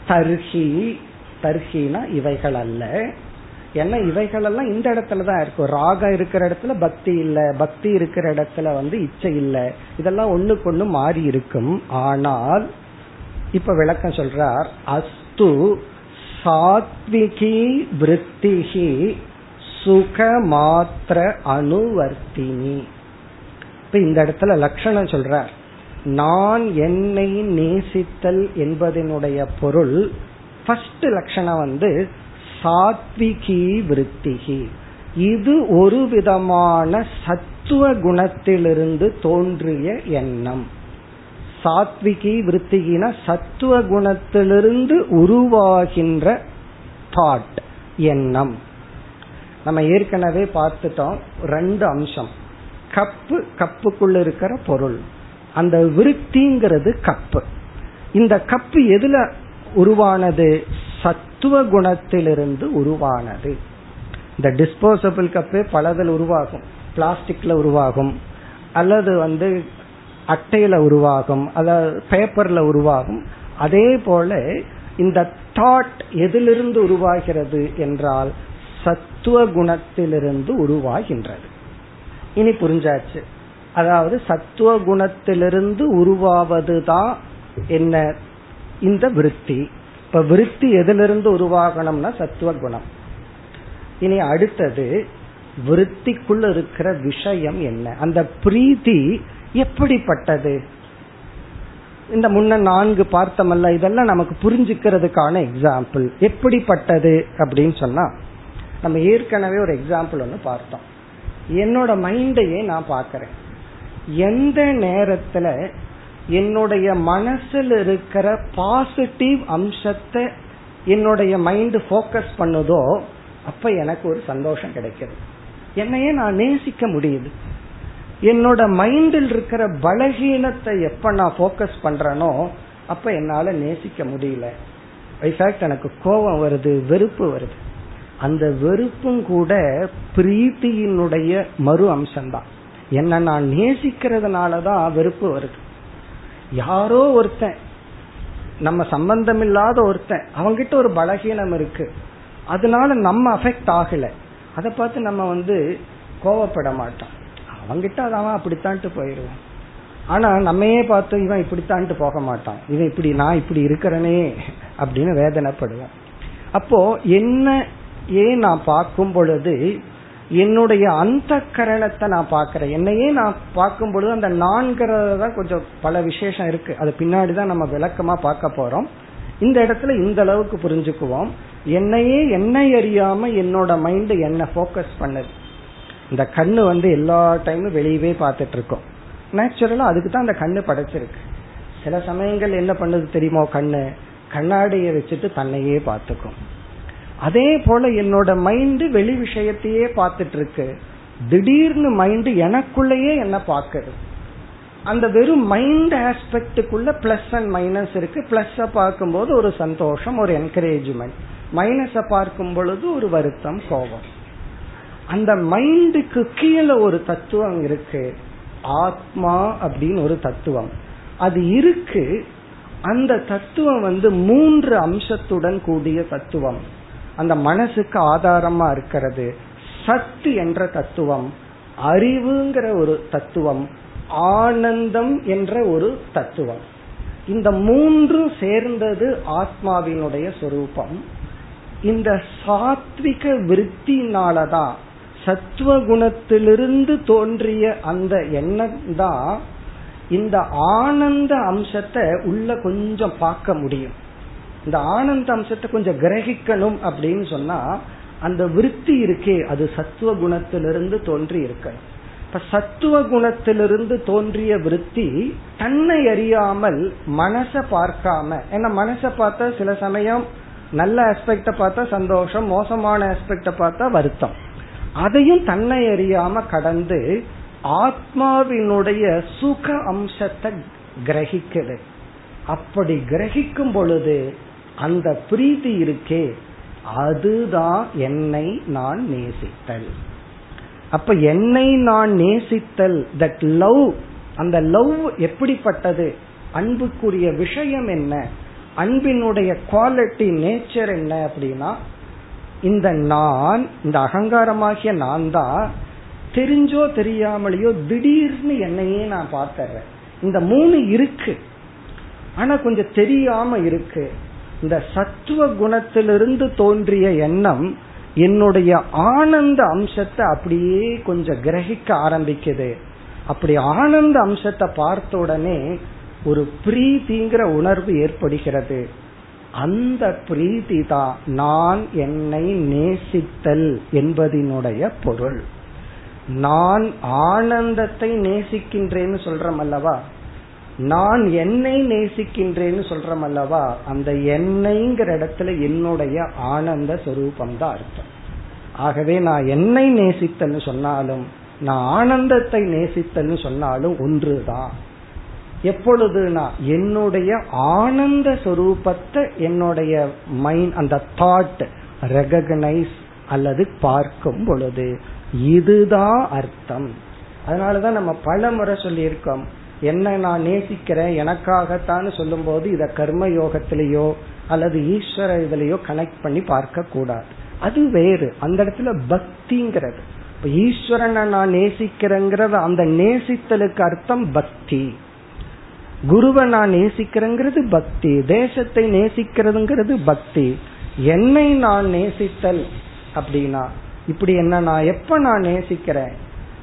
தர்ஹி. தர்ஹினா இவைகள் அல்ல. ஏன்னா இவைகளெல்லாம் இந்த இடத்துல தான் இருக்கும் ராகம் இருக்கிற இடத்துல பக்தி இல்ல. பக்தி இருக்கிற இடத்துல வந்து இச்சை இல்ல. இதெல்லாம் ஒண்ணுக்கு ஒண்ணு மாறி இருக்கும். ஆனால் இப்ப விளக்கம் சொல்றார் அஸ்து சாத்விகி விருத்திகி சுக மாத்திர அணுவர்த்தினி இப்ப இந்த இடத்துல லட்சணம் சொல்றார் நான் என்னை நேசித்தல் என்பதனுடைய பொருள் ஃபர்ஸ்ட் லட்சணம் வந்து சாத்விகி விருத்திகி. இது ஒரு விதமான சத்துவ குணத்திலிருந்து தோன்றிய எண்ணம். சாத்விகி விருத்திகின சத்துவ குணத்திலிருந்து உருவாகின்ற தாட் எண்ணம். நம்ம ஏற்கனவே பார்த்துட்டோம் ரெண்டு அம்சம். கப்பு கப்புக்குள்ள இருக்கிற பொருள். அந்த விருத்திங்கிறது கப்பு. இந்த கப்பு எதுல உருவானது? சத் சத்துவ குணத்திலிருந்து உருவானது. இந்த டிஸ்போசபிள் கப்பே பலதில் உருவாகும். பிளாஸ்டிக்ல உருவாகும். அல்லது வந்து அட்டையில உருவாகும். அதாவது பேப்பர்ல உருவாகும். அதே போல இந்த தாட் எதிலிருந்து உருவாகிறது என்றால் சத்துவ குணத்திலிருந்து உருவாகின்றது. இனி புரிஞ்சாச்சு. அதாவது சத்துவ குணத்திலிருந்து உருவாவதுதான் என்ன? இந்த விருத்தி. இப்ப விருத்தி எதிலிருந்து உருவாகணும்னா சத்துவ குணம். இனி அடுத்தது விருத்திக்குள்ள இருக்கிற விஷயம் என்ன? அந்த பிரீதி எப்படிப்பட்டது? இந்த முன்ன நான்கு பார்த்தமல்ல இதெல்லாம் நமக்கு புரிஞ்சுக்கிறதுக்கான எக்ஸாம்பிள் எப்படிப்பட்டது அப்படின்னு சொன்னா நம்ம ஏற்கனவே ஒரு எக்ஸாம்பிள் ஒன்று பார்த்தோம். என்னோட மைண்டையே நான் பார்க்கறேன். எந்த நேரத்துல என்னுடைய மனசில் இருக்கிற பாசிட்டிவ் அம்சத்தை என்னுடைய மைண்ட் ஃபோக்கஸ் பண்ணுதோ அப்ப எனக்கு ஒரு சந்தோஷம் கிடைக்கிறது. என்னையே நான் நேசிக்க முடியுது. என்னோட மைண்டில் இருக்கிற பலகீனத்தை எப்ப நான் ஃபோக்கஸ் பண்றேனோ அப்ப என்னால நேசிக்க முடியல. இன்ஃபேக்ட் எனக்கு கோபம் வருது வெறுப்பு வருது. அந்த வெறுப்பும் கூட பிரீத்தியினுடைய மறு அம்சம்தான். என்ன நான் நேசிக்கிறதுனாலதான் வெறுப்பு வருது. யாரோ ஒருத்தன் நம்ம சம்பந்தம் இல்லாத ஒருத்தன் அவங்கிட்ட ஒரு பலகீனம் இருக்கு. அதனால நம்ம அஃபெக்ட் ஆகல. அதை பார்த்து நம்ம வந்து கோவப்பட மாட்டோம். அவங்கிட்ட அவன் அப்படித்தான்ட்டு போயிடுவான். ஆனா நம்மையே பார்த்து இவன் இப்படித்தான்ட்டு போக மாட்டான். இவன் இப்படி நான் இப்படி இருக்கிறனே அப்படின்னு வேதனைப்படுவேன். அப்போ என்ன ஏன் நான் பார்க்கும் பொழுது என்னுடைய அந்த கரணத்தை நான் பார்க்கிறேன். என்னையே நான் பார்க்கும் பொழுது அந்த நான்கிறத கொஞ்சம் பல விசேஷம் இருக்கு. அது பின்னாடிதான் நம்ம விளக்கமா பார்க்க போறோம். இந்த இடத்துல இந்த அளவுக்கு புரிஞ்சுக்குவோம். என்னையே என்னை அறியாம என்னோட மைண்ட் என்ன போக்கஸ் பண்ணுது. இந்த கண்ணு வந்து எல்லா டைமும் வெளியவே பார்த்துட்டு இருக்கோம். நேச்சுரலா அதுக்கு தான் அந்த கண்ணு படைச்சிருக்கு. சில சமயங்கள் என்ன பண்ணுது தெரியுமோ கண்ணு? கண்ணாடியை வச்சுட்டு தன்னையே பார்த்துக்கும். அதே போல என்னோட மைண்ட் வெளி விஷயத்தையே பார்த்துட்டு இருக்கு திடீர்னு மைண்ட் எனக்குள்ளேயே என்ன பார்க்குது. அந்த வெறும் மைண்ட் ஆஸ்பெக்டுக்குள்ள பிளஸ் அண்ட் மைனஸ் இருக்கு. பிளஸ் பார்க்கும்போது ஒரு சந்தோஷம் ஒரு என்கரேஜ்மெண்ட் மைனஸ பார்க்கும் பொழுது ஒரு வருத்தம் கோபம். அந்த மைண்டுக்கு கீழே ஒரு தத்துவம் இருக்கு. ஆத்மா அப்படின்னு ஒரு தத்துவம். அது இருக்கு. அந்த தத்துவம் வந்து மூன்று அம்சத்துடன் கூடிய தத்துவம். அந்த மனசுக்கு ஆதாரமா இருக்கிறது. சத்து என்ற தத்துவம் அறிவுங்கிற ஒரு தத்துவம் ஆனந்தம் என்ற ஒரு தத்துவம். இந்த மூன்று சேர்ந்தது ஆத்மாவினுடைய சொரூபம். இந்த சாத்விக விருத்தினாலதான் சத்துவ குணத்திலிருந்து தோன்றிய அந்த எண்ணம் தான் இந்த ஆனந்த அம்சத்தை உள்ள கொஞ்சம் பார்க்க முடியும். இந்த ஆனந்த அம்சத்தை கொஞ்சம் கிரகிக்கணும் அப்படின்னு சொன்னா அந்த விருத்தி இருக்கே அது சத்துவ குணத்திலிருந்து தோன்றி இருக்க இப்ப சத்துவ குணத்திலிருந்து தோன்றிய விருத்தி தன்னை அறியாமல் மனசை பார்க்காம ஏன்னா மனசை பார்த்தா சில சமயம் நல்ல ஆஸ்பெக்ட பார்த்தா சந்தோஷம் மோசமான ஆஸ்பெக்ட பார்த்தா வருத்தம். அதையும் தன்னை அறியாம கடந்து ஆத்மாவினுடைய சுக அம்சத்தை கிரகிக்குது அப்படி கிரகிக்கும் பொழுது அந்த பிரீத்தி இருக்கே அதுதான் என்னை நான் நேசித்தல். அப்ப என்னை நான் நேசித்தல் தட் லவ் அந்த லவ் எப்படிப்பட்டது? அன்புக்குரிய விஷயம் என்ன? அன்பினுடைய குவாலிட்டி நேச்சர் என்ன அப்படின்னா இந்த நான் இந்த அகங்காரமாகிய நான் தான் தெரிஞ்சோ தெரியாமலேயோ திடீர்னு என்னையே நான் பார்த்தர்றேன் இந்த மூணு இருக்கு. ஆனா கொஞ்சம் தெரியாம இருக்கு. இந்த சத்துவ குணத்திலிருந்து தோன்றிய எண்ணம் என்னுடைய ஆனந்த அம்சத்தை அப்படியே கொஞ்சம் கிரகிக்க ஆரம்பிக்குது. அப்படி ஆனந்த அம்சத்தை பார்த்த உடனே ஒரு பிரீத்திங்கிற உணர்வு ஏற்படுகிறது. அந்த பிரீதி தான் நான் என்னை நேசித்தல் என்பதனுடைய பொருள். நான் ஆனந்தத்தை நேசிக்கின்றேன்னு சொல்றமல்லவா அல்லவா? நான் என்னை நேசிக்கின்றேன்னு சொல்றோம் அல்லவா? அந்த என்னைங்கிற இடத்துல என்னுடைய ஆனந்த சொரூபம் தான் அர்த்தம். ஆகவே நான் என்னை நேசித்தன்னு சொன்னாலும் நான் ஆனந்தத்தை நேசித்தன்னு சொன்னாலும் ஒன்றுதான். எப்பொழுதுனா என்னுடைய ஆனந்த சொரூபத்தை என்னுடைய மைண்ட் அந்த தாட் ரெகனைஸ் அல்லது பார்க்கும் பொழுது இதுதான் அர்த்தம். அதனாலதான் நம்ம பல முறை சொல்லியிருக்கோம் என்ன நான் நேசிக்கிறேன் எனக்காகத்தான் சொல்லும் போது இத கர்ம யோகத்திலேயோ அல்லது ஈஸ்வர இதுலயோ கனெக்ட் பண்ணி பார்க்க கூடாது அது வேறு. அந்த இடத்துல பக்திங்கிறது. இப்ப ஈஸ்வரனை நான் நேசிக்கிறேங்கிறது அந்த நேசித்தலுக்கு அர்த்தம் பக்தி. குருவை நான் நேசிக்கிறேங்கிறது பக்தி. தேசத்தை நேசிக்கிறதுங்கிறது பக்தி. என்னை நான் நேசித்தல் அப்படின்னா இப்படி என்ன நான் எப்ப நான் நேசிக்கிறேன்?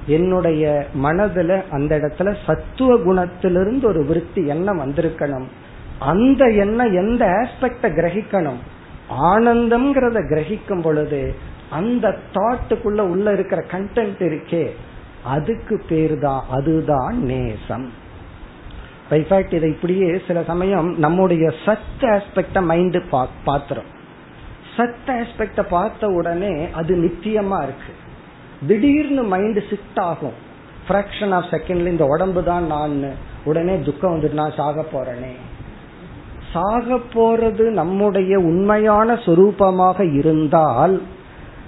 என்னுடைய மனதுல அந்த இடத்துல சத்துவ குணத்திலிருந்து ஒரு விருத்தி எண்ணம் வந்திருக்கணும். அந்த எண்ணம் எந்த ஆஸ்பெக்ட கிரகிக்கணும்? ஆனந்தம்ங்கிறத கிரகிக்கும் பொழுது அந்த தாட்டுக்குள்ள உள்ள இருக்கிற கண்டென்ட் இருக்கே அதுக்கு பேரு தான் அதுதான் நேசம். இன்ஃபேக்ட் இதை இப்படியே சில சமயம் நம்முடைய சத் ஆஸ்பெக்ட மைண்ட் பாத்துறோம் சத் ஆஸ்பெக்ட பார்த்த உடனே அது நித்தியமா இருக்கு. திடீர்னு மைண்ட் சிட் ஆகும். ஃபிராக்ஷன் ஆஃப் செகண்ட்ல இந்த உடம்பு தான் நான் உடனே துக்கம் வந்துட்டு நான் சாக போறேனே. சாக போறது நம்முடைய உண்மையான சொரூபமாக இருந்தால்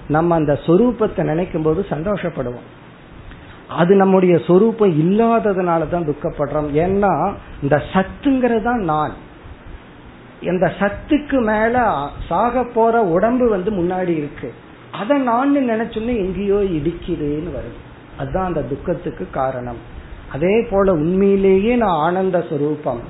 நம்ம அந்த சொரூபத்தை நினைக்கும் போது சந்தோஷப்படுவோம். அது நம்முடைய சொரூபம் இல்லாததுனால தான் துக்கப்படுறோம். ஏன்னா இந்த சத்துங்கிறது தான் நான். இந்த சத்துக்கு மேல சாக போற உடம்பு வந்து முன்னாடி இருக்கு. அதை நான் நினைச்சுன்னு எங்கேயோ இடிக்கிறேன்னு வருது. அதுதான் அந்த துக்கத்துக்கு காரணம். அதே போல உண்மையிலேயே நான் ஆனந்த சுரூபம்.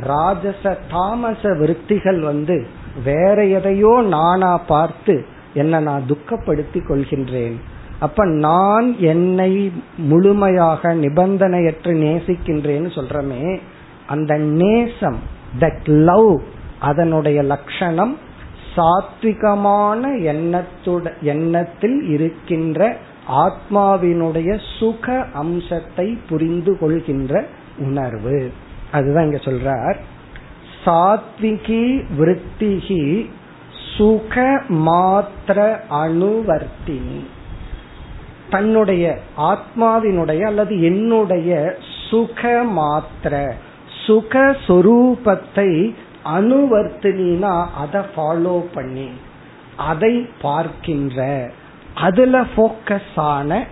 ராஜச தாமச விருத்திகள் வந்து வேற எதையோ நானா பார்த்து என்ன நான் துக்கப்படுத்தி கொள்கின்றேன். அப்ப நான் என்னை முழுமையாக நிபந்தனையற்று நேசிக்கின்றேன்னு சொல்றமே அந்த நேசம் தட் லவ் அதனுடைய லட்சணம் சாத்விகமான எண்ணத்துட எண்ணத்தில் இருக்கின்ற ஆத்மாவினுடைய சுக அம்சத்தை புரிந்து கொள்கின்ற உணர்வு. அதுதான் இங்க சொல்றார். சாத்விகி விருத்திகி சுக மாத்திர அணுவர்த்தினி. தன்னுடைய ஆத்மாவினுடைய அல்லது என்னுடைய சுக மாத்திர சுக சொரூபத்தை அனுவர்த்தினா அதை ஃபாலோ பண்ணி அதை பார்க்கின்ற அதுல போக்கஸ் ஆன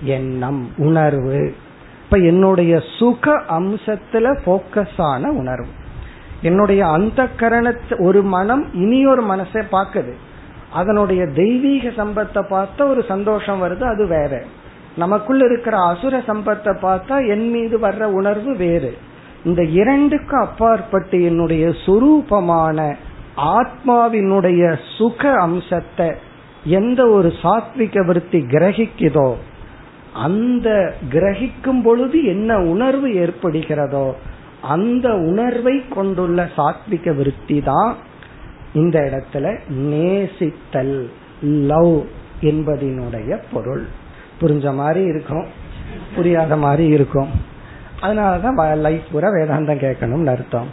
எண்ணம் உணர்வு. இப்ப என்னுடைய சுக அம்சத்துல போக்கஸ் ஆன உணர்வு. என்னுடைய அந்த கரணத்தை ஒரு மனம் இனி ஒரு மனசை பார்க்குது. அதனுடைய தெய்வீக சம்பத்தை பார்த்தா ஒரு சந்தோஷம் வருது அது வேற. நமக்குள்ள இருக்கிற அசுர சம்பத்தை பார்த்தா என் மீது வர்ற உணர்வு வேறு. இந்த இரண்டுக்கு அப்பாற்பட்டு என்னுடைய சுரூபமான ஆத்மாவினுடைய சுக அம்சத்தை எந்த ஒரு சாத்விக விருத்தி கிரகிக்குதோ அந்த கிரகிக்கும் பொழுது என்ன உணர்வு ஏற்படுகிறதோ அந்த உணர்வை கொண்டுள்ள சாத்விக விருத்தி தான் இந்த இடத்துல நேசித்தல் லவ் என்பதனுடைய பொருள். புரிஞ்ச மாதிரி இருக்கும்? புரியாத மாதிரி இருக்கும். அதனாலதான் லைஃப் பூரா வேதாந்தம் கேட்கணும்னு அர்த்தம்.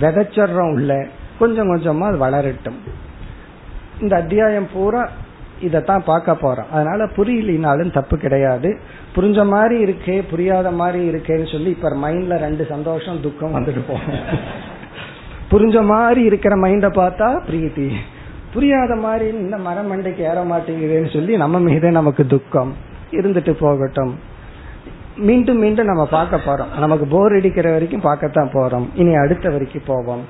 விதைச்சொல்றோம் உள்ள கொஞ்சம் கொஞ்சமா அது வளரட்டும். இந்த அத்தியாயம் பூரா இதைத்தான் பார்க்க போறோம். அதனால புரியலினாலும் தப்பு கிடையாது. புரிஞ்ச மாதிரி இருக்கே புரியாத மாதிரி இருக்கேன்னு சொல்லி இப்ப மைண்ட்ல ரெண்டு சந்தோஷம் துக்கம் வந்துட்டு போகும். புரிஞ்ச மாதிரி இருக்கிற மைண்டை பார்த்தா பிரீத்தி. புரியாத மாதிரி இந்த மரம் மண்டைக்கு ஏற மாட்டேங்குதுன்னு சொல்லி நம்ம மீதே நமக்கு துக்கம். இருந்துட்டு போகட்டும். மீண்டும் மீண்டும் நம்ம பார்க்க போறோம். நமக்கு போர் அடிக்கிற வரைக்கும் பார்க்கத்தான் போறோம். இனி அடுத்த வரைக்கும் போவோம்.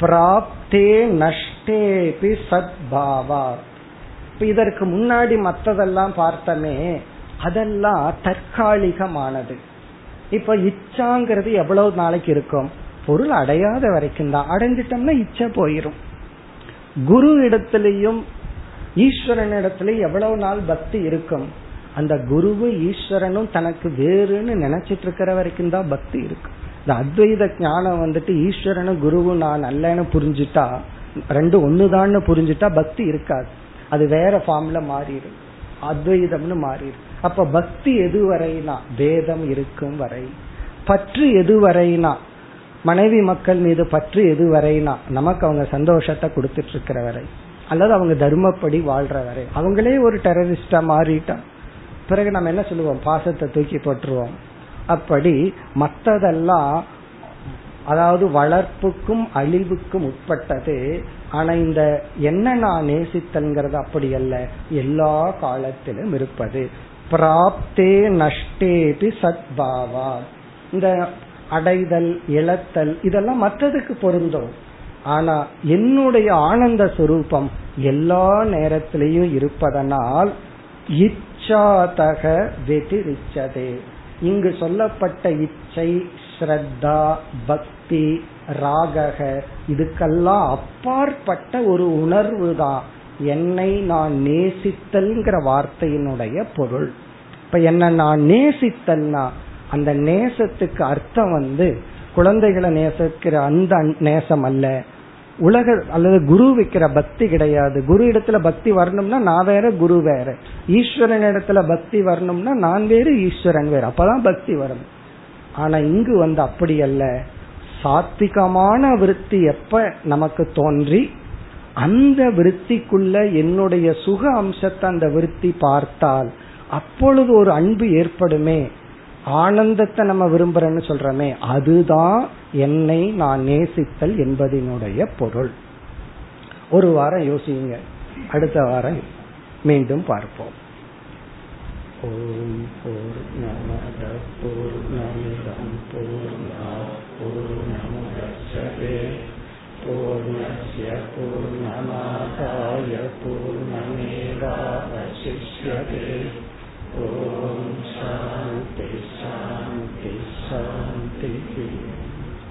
பிராப்தே நஷ்டேபி சத்பாவா இதற்கு முன்னாடி மற்றதெல்லாம் பார்த்தமே அதெல்லாம் தற்காலிகமானது. இப்ப இச்சாங்கிறது எவ்வளவு நாளைக்கு இருக்கும்? பொருள் அடையாத வரைக்கும் தான். அடைஞ்சிட்டோம்னா இச்சை போயிரும். குரு இடத்திலையும் ஈஸ்வரன் இடத்துல எவ்வளவு நாள் பக்தி இருக்கும்? அந்த குருவும் ஈஸ்வரனும் தனக்கு வேறுன்னு நினைச்சிட்டு இருக்கிற வரைக்கும் தான் பக்தி இருக்கும் இந்த அத்வைத ஞானம் வந்துட்டு ஈஸ்வரனும் குருவும் நான் அல்லன்னு புரிஞ்சுட்டா ரெண்டு ஒண்ணுதான்னு புரிஞ்சுட்டா பக்தி இருக்காது. அது வேற ஃபார்ம்ல மாறிடும். அத்வைதம்னு மாறிடும். அப்ப பக்தி எது வரைனா வேதம் இருக்கும் வரை. பற்று எது வரைனா மனைவி மக்கள் மீது பற்று எது வரைனா நமக்கு அவங்க சந்தோஷத்தை கொடுத்துட்டு இருக்கிற வரை. அல்லது அவங்க தர்மப்படி வாழ்ற வரை. அவங்களே ஒரு டெரரிஸ்டா மாறிட்டா. பிறகு நம்ம என்ன சொல்லுவோம்? பாசத்தை தூக்கி போட்டுருவோம். அப்படி மற்றதெல்லாம் அதாவது வளர்ப்புக்கும் அழிவுக்கும் உட்பட்டது. ஆனா இந்த என்ன நான் நேசித்தல்ங்கிறது அப்படி அல்ல. எல்லா காலத்திலும் இருப்பது. பிராப்தே நஷ்டேபி சத்பாவா இந்த அடைதல் இழத்தல் இதெல்லாம் மற்றதுக்கு பொருந்தும். ஆனா என்னுடைய ஆனந்த சுரூபம் எல்லா நேரத்திலையும் இருப்பதனால் இச்சாதக வெதிரிச்சதே. இங்கு சொல்லப்பட்ட இச்சை ஸ்ரத்தா பக்தி ராகக இதுக்கெல்லாம் அப்பாற்பட்ட ஒரு உணர்வு தான் என்னை நான் நேசித்தல்ங்கிற வார்த்தையினுடைய பொருள். இப்ப என்ன நான் நேசித்தல்னா அந்த நேசத்துக்கு அர்த்தம் வந்து குழந்தைகளை நேசிக்கிற அந்த நேசம் அல்ல. உலக அல்லது குரு வைக்கிற பக்தி கிடையாது. குரு இடத்துல பக்தி வரணும்னா நான் வேற குரு வேற. ஈஸ்வரன் இடத்துல பக்தி வரணும்னா நான் வேறு ஈஸ்வரன் வேற. அப்பதான் பக்தி வரும். ஆனா இங்கு வந்து அப்படி அல்ல. சாத்விகமான விருத்தி எப்ப நமக்கு தோன்றி அந்த விருத்திக்குள்ள என்னுடைய சுக அம்சத்தை அந்த விருத்தி பார்த்தால் அப்பொழுது ஒரு அன்பு ஏற்படுமே. ஆனந்தத்தை நம்ம விரும்புறோம்னு சொல்றோமே அதுதான் என்னை நான் நேசித்தல் என்பதனுடைய பொருள். ஒரு வாரம் யோசிங்க. அடுத்த வாரம் மீண்டும் பார்ப்போம். ஓம் போர் நமத போர் நமிதம் போர் போர் பூர்ணமுதச்சதே பூர்ணஸ்ய பூர்ணமாதாய பூர்ணமேவாவசிஷ்யதே. ஓம்